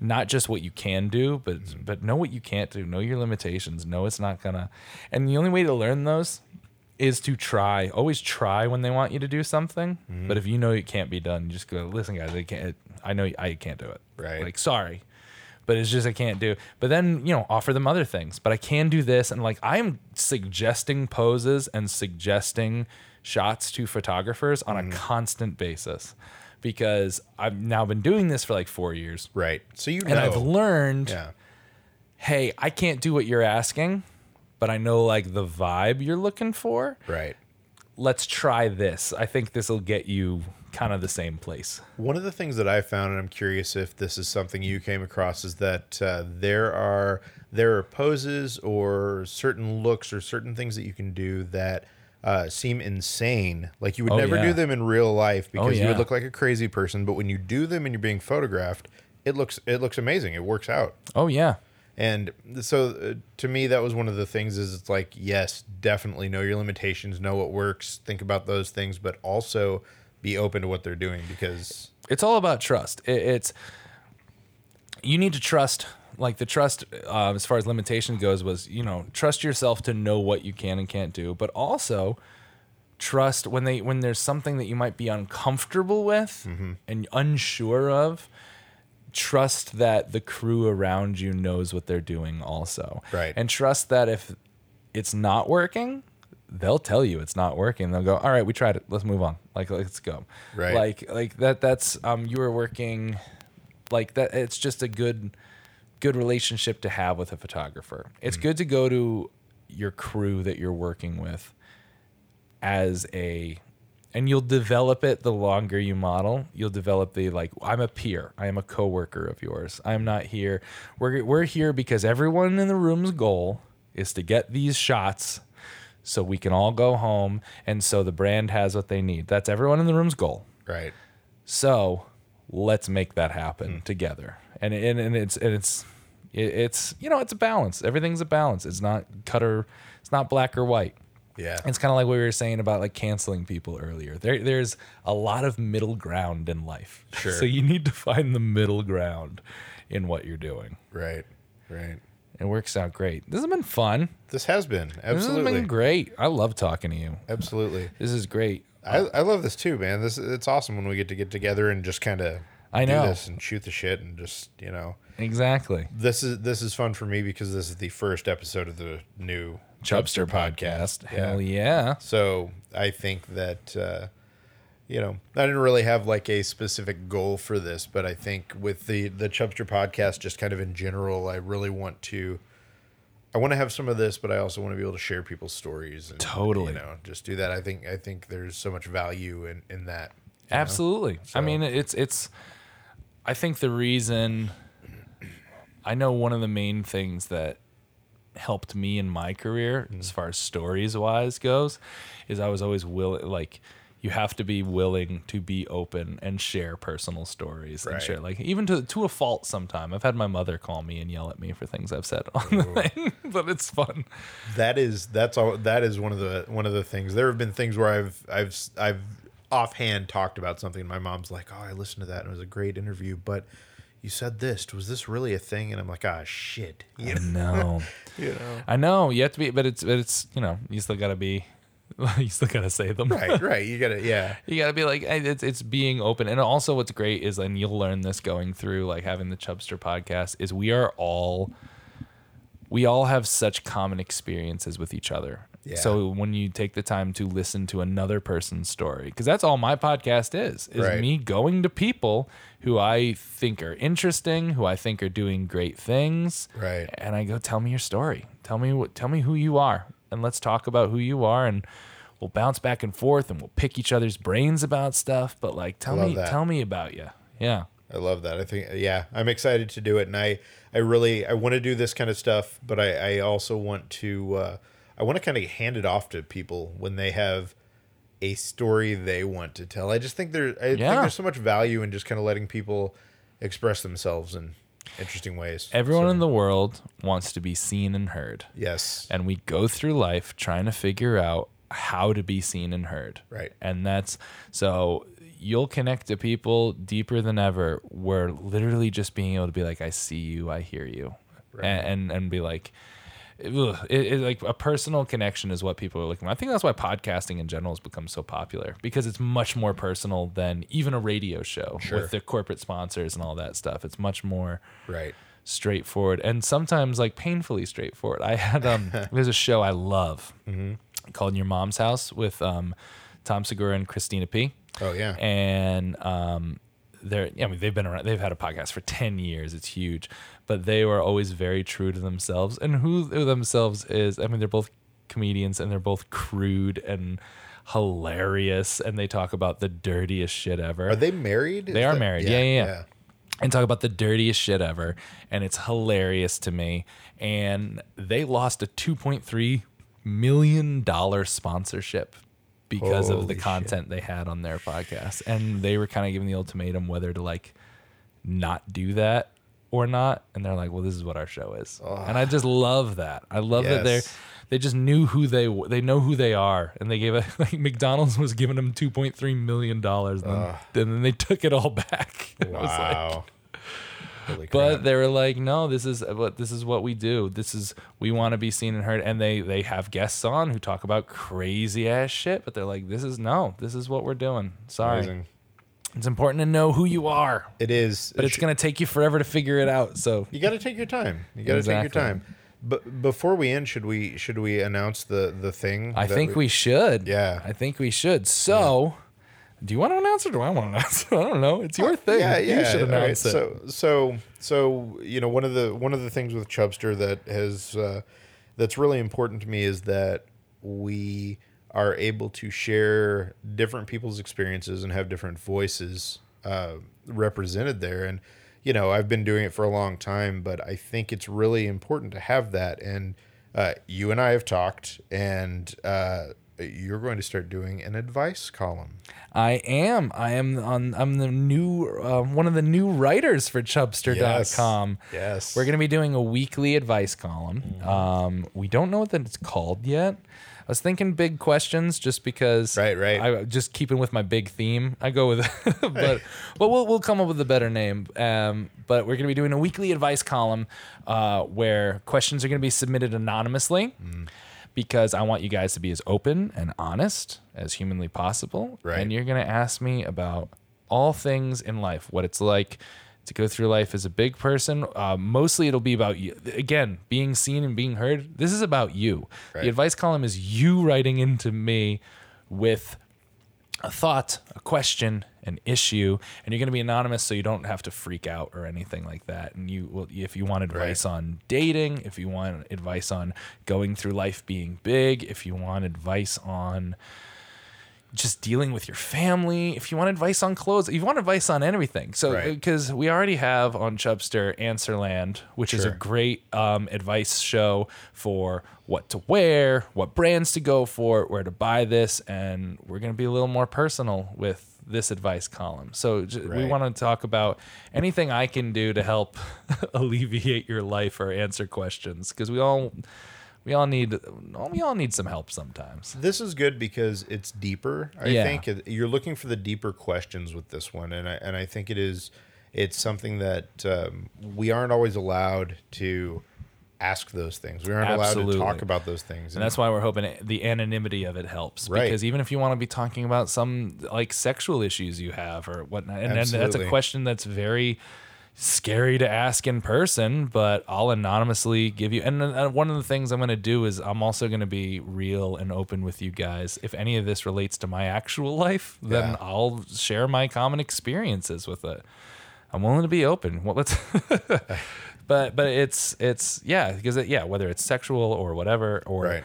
[SPEAKER 1] not just what you can do, but mm-hmm. but know what you can't do. Know your limitations. Know it's not gonna. And the only way to learn those is to try. Always try when they want you to do something. Mm-hmm. But if you know it can't be done, you just go listen, guys. I can't. I know I can't do it.
[SPEAKER 2] Right.
[SPEAKER 1] Like sorry but it's just I can't do. But then you know, offer them other things. But I can do this, and like I am suggesting poses and suggesting shots to photographers on a mm-hmm. constant basis because I've now been doing this for like four years,
[SPEAKER 2] Right. So you know
[SPEAKER 1] and I've learned,
[SPEAKER 2] Yeah.
[SPEAKER 1] hey, I can't do what you're asking, but I know like the vibe you're looking for.
[SPEAKER 2] Right.
[SPEAKER 1] Let's try this. I think this will get you kind of the same place.
[SPEAKER 2] One of the things that I found, and I'm curious if this is something you came across, is that uh, there are there are poses or certain looks or certain things that you can do that uh, seem insane. Like you would
[SPEAKER 1] Oh,
[SPEAKER 2] never
[SPEAKER 1] yeah.
[SPEAKER 2] do them in real life because you
[SPEAKER 1] yeah.
[SPEAKER 2] would look like a crazy person. But when you do them and you're being photographed, it looks it looks amazing. It works out.
[SPEAKER 1] Oh yeah.
[SPEAKER 2] And so uh, to me, that was one of the things is it's like, yes, definitely know your limitations, know what works, think about those things, but also be open to what they're doing because
[SPEAKER 1] it's all about trust. It, it's you need to trust. Like the trust, uh, as far as limitation goes, was you know trust yourself to know what you can and can't do, but also trust when they when there's something that you might be uncomfortable with and unsure of. Trust that the crew around you knows what they're doing, also,
[SPEAKER 2] Right.
[SPEAKER 1] And trust that if it's not working, they'll tell you it's not working. They'll go, "All right, we tried it. Let's move on. Like, let's go."
[SPEAKER 2] Right.
[SPEAKER 1] Like, like that. That's um, you were working, like that. It's just a good, good relationship to have with a photographer. It's good to go to your crew that you're working with as a and you'll develop it the longer you model you'll develop the like i'm a peer i am a coworker of yours i'm not here we're, we're here because everyone in the room's goal is to get these shots so we can all go home and so the brand has what they need that's everyone in the room's goal
[SPEAKER 2] right.
[SPEAKER 1] so let's make that happen hmm. together. And and, and it's and it's it's you know it's a balance. Everything's a balance. It's not cutter it's not black or white.
[SPEAKER 2] Yeah.
[SPEAKER 1] It's kind of like what we were saying about like canceling people earlier. There there's a lot of middle ground in life.
[SPEAKER 2] Sure.
[SPEAKER 1] So you need to find the middle ground in what you're doing.
[SPEAKER 2] Right. Right.
[SPEAKER 1] It works out great. This has been fun.
[SPEAKER 2] This has been
[SPEAKER 1] This has
[SPEAKER 2] absolutely,
[SPEAKER 1] been great. I love talking to you.
[SPEAKER 2] absolutely.
[SPEAKER 1] This is great.
[SPEAKER 2] I, I love this too, man. This it's awesome when we get to get together and just kind of
[SPEAKER 1] I
[SPEAKER 2] do
[SPEAKER 1] know.
[SPEAKER 2] this and shoot the shit and just you know
[SPEAKER 1] Exactly.
[SPEAKER 2] this is this is fun for me because this is the first episode of the new
[SPEAKER 1] Chubstr podcast. Hell yeah.
[SPEAKER 2] So I think that uh, you know I didn't really have like a specific goal for this, but I think with the the Chubstr podcast, just kind of in general, I really want to. I want to have some of this, but I also want to be able to share people's stories. And,
[SPEAKER 1] Totally.
[SPEAKER 2] you know, just do that. I think I think there's so much value in in that.
[SPEAKER 1] Absolutely. I mean, it's it's. I think the reason. I know one of the main things that helped me in my career
[SPEAKER 2] Mm.
[SPEAKER 1] as far as stories wise goes is I was always willing like you have to be willing to be open and share personal stories and share like even to to a fault sometime. I've had my mother call me and yell at me for things I've said on the thing, but it's fun.
[SPEAKER 2] That is that's all. That is one of the one of the things. There have been things where I've I've I've offhand talked about something. and My mom's like, "Oh, I listened to that and it was a great interview, but you said this. Was this really a thing?" And I'm like, "Ah, shit." You know?
[SPEAKER 1] No.
[SPEAKER 2] You know?
[SPEAKER 1] I know you have to be, but it's but it's you know you still gotta be, you still gotta say them.
[SPEAKER 2] Right, right. You gotta, yeah.
[SPEAKER 1] You gotta be like it's it's being open, and also what's great is, and you'll learn this going through like having the Chubstr podcast is we are all, we all have such common experiences with each other.
[SPEAKER 2] Yeah.
[SPEAKER 1] So when you take the time to listen to another person's story, because that's all my podcast is, is
[SPEAKER 2] Right.
[SPEAKER 1] me going to people who I think are interesting, who I think are doing great things,
[SPEAKER 2] Right.
[SPEAKER 1] and I go, tell me your story. Tell me what. Tell me who you are, and let's talk about who you are, and we'll bounce back and forth, and we'll pick each other's brains about stuff. But like, tell me,
[SPEAKER 2] that.
[SPEAKER 1] tell me about you. Yeah,
[SPEAKER 2] I love that. I think yeah, I'm excited to do it, and I I really I want to do this kind of stuff, but I I also want to uh, I want to kind of hand it off to people when they have a story they want to tell. I just think there I think there's so much value in just kind of letting people express themselves in interesting ways.
[SPEAKER 1] everyone
[SPEAKER 2] So,
[SPEAKER 1] in the world wants to be seen and heard,
[SPEAKER 2] yes,
[SPEAKER 1] and we go through life trying to figure out how to be seen and heard.
[SPEAKER 2] Right.
[SPEAKER 1] and that's so. You'll connect to people deeper than ever. Where literally just being able to be like, "I see you, I hear you,"
[SPEAKER 2] Right.
[SPEAKER 1] and, and and be like, it, it, like a personal connection is what people are looking. for. I think that's why podcasting in general has become so popular because it's much more personal than even a radio show
[SPEAKER 2] Sure.
[SPEAKER 1] with the corporate sponsors and all that stuff. It's much more
[SPEAKER 2] right.
[SPEAKER 1] straightforward and sometimes like painfully straightforward. I had um there's a show I love called Your Mom's House with um Tom Segura and Christina P.
[SPEAKER 2] Oh yeah,
[SPEAKER 1] And um they're I mean they've been around they've had a podcast for 10 years. It's huge. But they were always very true to themselves. And who themselves is I mean they're both comedians and they're both crude and hilarious and they talk about the dirtiest shit ever
[SPEAKER 2] are they married? Is
[SPEAKER 1] They are
[SPEAKER 2] that-
[SPEAKER 1] married. Yeah, yeah, yeah. and talk about the dirtiest shit ever. And it's hilarious to me. And they lost a $2.3 million sponsorship because of the
[SPEAKER 2] Holy shit.
[SPEAKER 1] content they had on their podcast. And they were kind of giving the ultimatum whether to like not do that or not. And they're like, well, this is what our show is. And I just love that. I love that they're. They just knew who they w- they know who they are, and they gave it like McDonald's was giving them two point three million dollars, and, then- and then they took it all back. And was like,
[SPEAKER 2] Wow. Holy
[SPEAKER 1] but
[SPEAKER 2] crap.
[SPEAKER 1] they were like, no, this is what this is what we do. This is we want to be seen and heard. And they they have guests on who talk about crazy ass shit. But they're like, this is no, this is what we're doing. Sorry,
[SPEAKER 2] Amazing.
[SPEAKER 1] it's important to know who you are,
[SPEAKER 2] It is,
[SPEAKER 1] but it's gonna take you forever to figure it out. So
[SPEAKER 2] You got to take your time. You got to take your time. But before we end, should we should we announce the the thing?
[SPEAKER 1] I think we should.
[SPEAKER 2] Yeah.
[SPEAKER 1] I think we should. So. Do you want to announce it or do I want to announce it? I don't know. It's your thing.
[SPEAKER 2] Yeah, yeah.
[SPEAKER 1] You should
[SPEAKER 2] all right.
[SPEAKER 1] announce it.
[SPEAKER 2] So so so you know one of the one of the things with Chubstr that has uh, that's really important to me is that we are able to share different people's experiences and have different voices uh, represented there. And you know I've been doing it for a long time, but I think it's really important to have that. And uh, you and I have talked, and uh, you're going to start doing an advice column.
[SPEAKER 1] I am. I am on. I'm the new uh, one of the new writers for Chubstr.com.
[SPEAKER 2] Yes. yes.
[SPEAKER 1] We're gonna be doing a weekly advice column. Um, we don't know what that it's called yet. I was thinking big questions just because.
[SPEAKER 2] Right, right.
[SPEAKER 1] I just keeping with my big theme. I go with, but but we'll we'll come up with a better name. Um, but we're gonna be doing a weekly advice column, uh, where questions are gonna be submitted anonymously
[SPEAKER 2] Mm.
[SPEAKER 1] Because I want you guys to be as open and honest as humanly possible.
[SPEAKER 2] Right.
[SPEAKER 1] And you're going to ask me about all things in life, what it's like to go through life as a big person. Uh, mostly it'll be about you. Again, being seen and being heard. This is about you.
[SPEAKER 2] Right.
[SPEAKER 1] The advice column is you writing into me with a thought, a question, an issue, and you're going to be anonymous, so you don't have to freak out or anything like that. And you will, if you want advice on dating, if you want advice on going through life being big, if you want advice on, just dealing with your family, if you want advice on clothes, if you want advice on everything. So,
[SPEAKER 2] Right.
[SPEAKER 1] because we already have on Chubstr Answerland, which is a great um, advice show for what to wear, what brands to go for, where to buy this, and we're going to be a little more personal with this advice column. So j- we want to talk about anything I can do to help alleviate your life or answer questions because we all we all need we all need some help sometimes.
[SPEAKER 2] This is good because it's deeper. I
[SPEAKER 1] Yeah.
[SPEAKER 2] think you're looking for the deeper questions with this one, and I and I think it is. It's something that um, we aren't always allowed to ask those things. We aren't allowed to talk about those things.
[SPEAKER 1] And that's why we're hoping it- the anonymity of it helps.
[SPEAKER 2] Right.
[SPEAKER 1] Because even if you want to be talking about some like sexual issues you have or whatnot, and, and that's a question that's very scary to ask in person, but I'll anonymously give you. And uh, one of the things I'm going to do is I'm also going to be real and open with you guys. If any of this relates to my actual life, then
[SPEAKER 2] Yeah.
[SPEAKER 1] I'll share my common experiences with it. I'm willing to be open. Well, let's. but but it's it's yeah because it, yeah whether it's sexual or whatever or
[SPEAKER 2] right.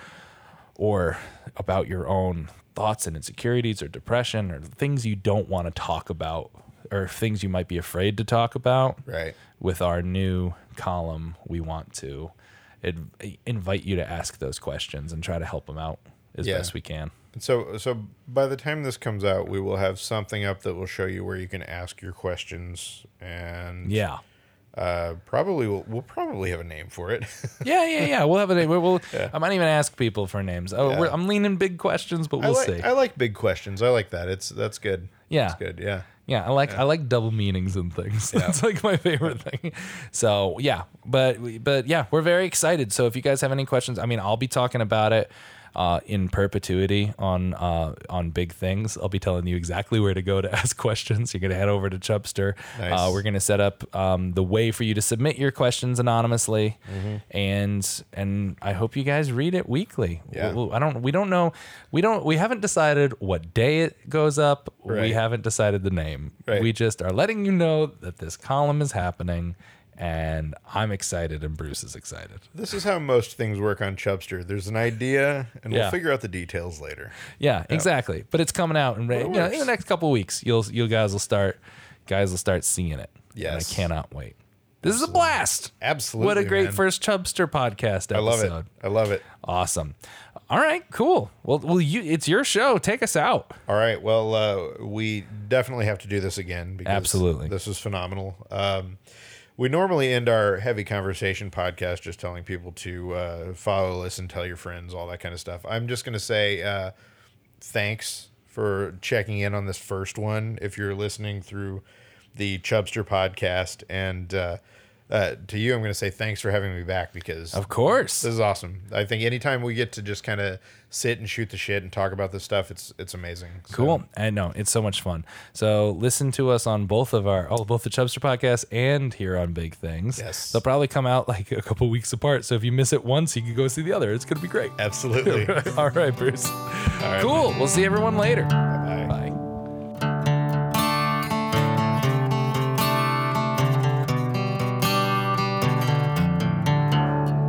[SPEAKER 1] or about your own thoughts and insecurities or depression or things you don't want to talk about or things you might be afraid to talk about
[SPEAKER 2] Right.
[SPEAKER 1] with our new column we want to ad- invite you to ask those questions and try to help them out as
[SPEAKER 2] Yeah.
[SPEAKER 1] best we can
[SPEAKER 2] so so by the time this comes out, we will have something up that will show you where you can ask your questions, and
[SPEAKER 1] yeah
[SPEAKER 2] uh, probably we'll, we'll probably have a name for it.
[SPEAKER 1] yeah yeah yeah we'll have a name we'll, we'll i might even ask people for names oh
[SPEAKER 2] Yeah.
[SPEAKER 1] we're, i'm leaning big questions but we'll
[SPEAKER 2] like
[SPEAKER 1] see
[SPEAKER 2] I like big questions. I like that. It's that's good.
[SPEAKER 1] Yeah.
[SPEAKER 2] That's good. Yeah.
[SPEAKER 1] Yeah, I like I like double meanings and things. Yeah. That's like my favorite thing. So yeah, but but yeah, we're very excited. So if you guys have any questions, I mean, I'll be talking about it uh, in perpetuity on uh, on big things. I'll be telling you exactly where to go to ask questions. You're gonna head over to Chubstr. Uh,
[SPEAKER 2] Nice.
[SPEAKER 1] we're gonna set up um, the way for you to submit your questions anonymously, and and I hope you guys read it weekly.
[SPEAKER 2] Yeah.
[SPEAKER 1] Well, I don't. We don't know. We don't. We haven't decided what day it goes up. We haven't decided the name.
[SPEAKER 2] Right.
[SPEAKER 1] We just are letting you know that this column is happening, and I'm excited, and Bruce is excited.
[SPEAKER 2] This is how most things work on Chubstr. There's an idea, and
[SPEAKER 1] Yeah.
[SPEAKER 2] we'll figure out the details later.
[SPEAKER 1] Yeah, exactly. But it's coming out, and
[SPEAKER 2] it
[SPEAKER 1] you know, in the next couple of weeks, you'll you guys will start, guys will start seeing it. And
[SPEAKER 2] Yes.
[SPEAKER 1] I cannot wait. This is a blast.
[SPEAKER 2] Absolutely.
[SPEAKER 1] What a great
[SPEAKER 2] man.
[SPEAKER 1] first Chubstr podcast episode.
[SPEAKER 2] I love it. I love it.
[SPEAKER 1] Awesome. All right, cool. Well, well, you it's your show. Take us out.
[SPEAKER 2] All right. Well, uh, we definitely have to do this again because
[SPEAKER 1] Absolutely.
[SPEAKER 2] this is phenomenal. Um, we normally end our heavy conversation podcast just telling people to uh, follow, listen, and tell your friends, all that kind of stuff. I'm just going to say uh, thanks for checking in on this first one. If you're listening through the Chubstr podcast, and uh, to you, I'm going to say thanks for having me back because
[SPEAKER 1] Of course.
[SPEAKER 2] this is awesome. I think anytime we get to just kind of sit and shoot the shit and talk about this stuff, it's it's amazing. So,
[SPEAKER 1] Cool. I know it's so much fun. So listen to us on both of our, oh, both the Chubstr podcast and here on Big Things.
[SPEAKER 2] Yes.
[SPEAKER 1] They'll probably come out like a couple weeks apart. So if you miss it once, you can go see the other. It's gonna be great.
[SPEAKER 2] Absolutely.
[SPEAKER 1] All right, Bruce.
[SPEAKER 2] right.
[SPEAKER 1] Cool. We'll see everyone later.
[SPEAKER 2] Bye.
[SPEAKER 1] Bye.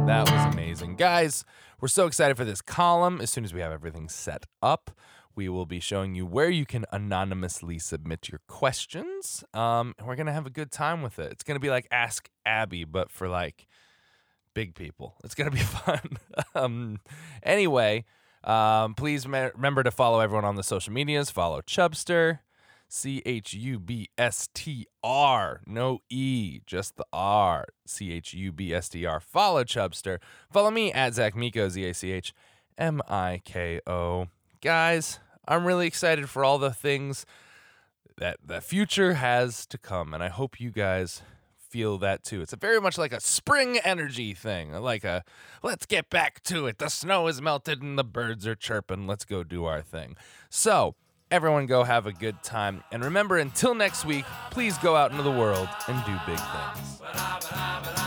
[SPEAKER 1] That was amazing. Guys, we're so excited for this column. As soon as we have everything set up, we will be showing you where you can anonymously submit your questions. Um, and we're going to have a good time with it. It's going to be like Ask Abby, but for like big people. It's going to be fun. um, anyway, um, please me- remember to follow everyone on the social medias. Follow Chubster, C H U B S T R, no E, just the R. C H U B S T R. Follow Chubstr. Follow me at Zach Miko, Z A C H M I K O. Guys, I'm really excited for all the things that the future has to come, and I hope you guys feel that too. It's a very much like a spring energy thing, like a let's get back to it. The snow is melted and the birds are chirping. Let's go do our thing. So, everyone go have a good time. And remember, until next week, please go out into the world and do big things.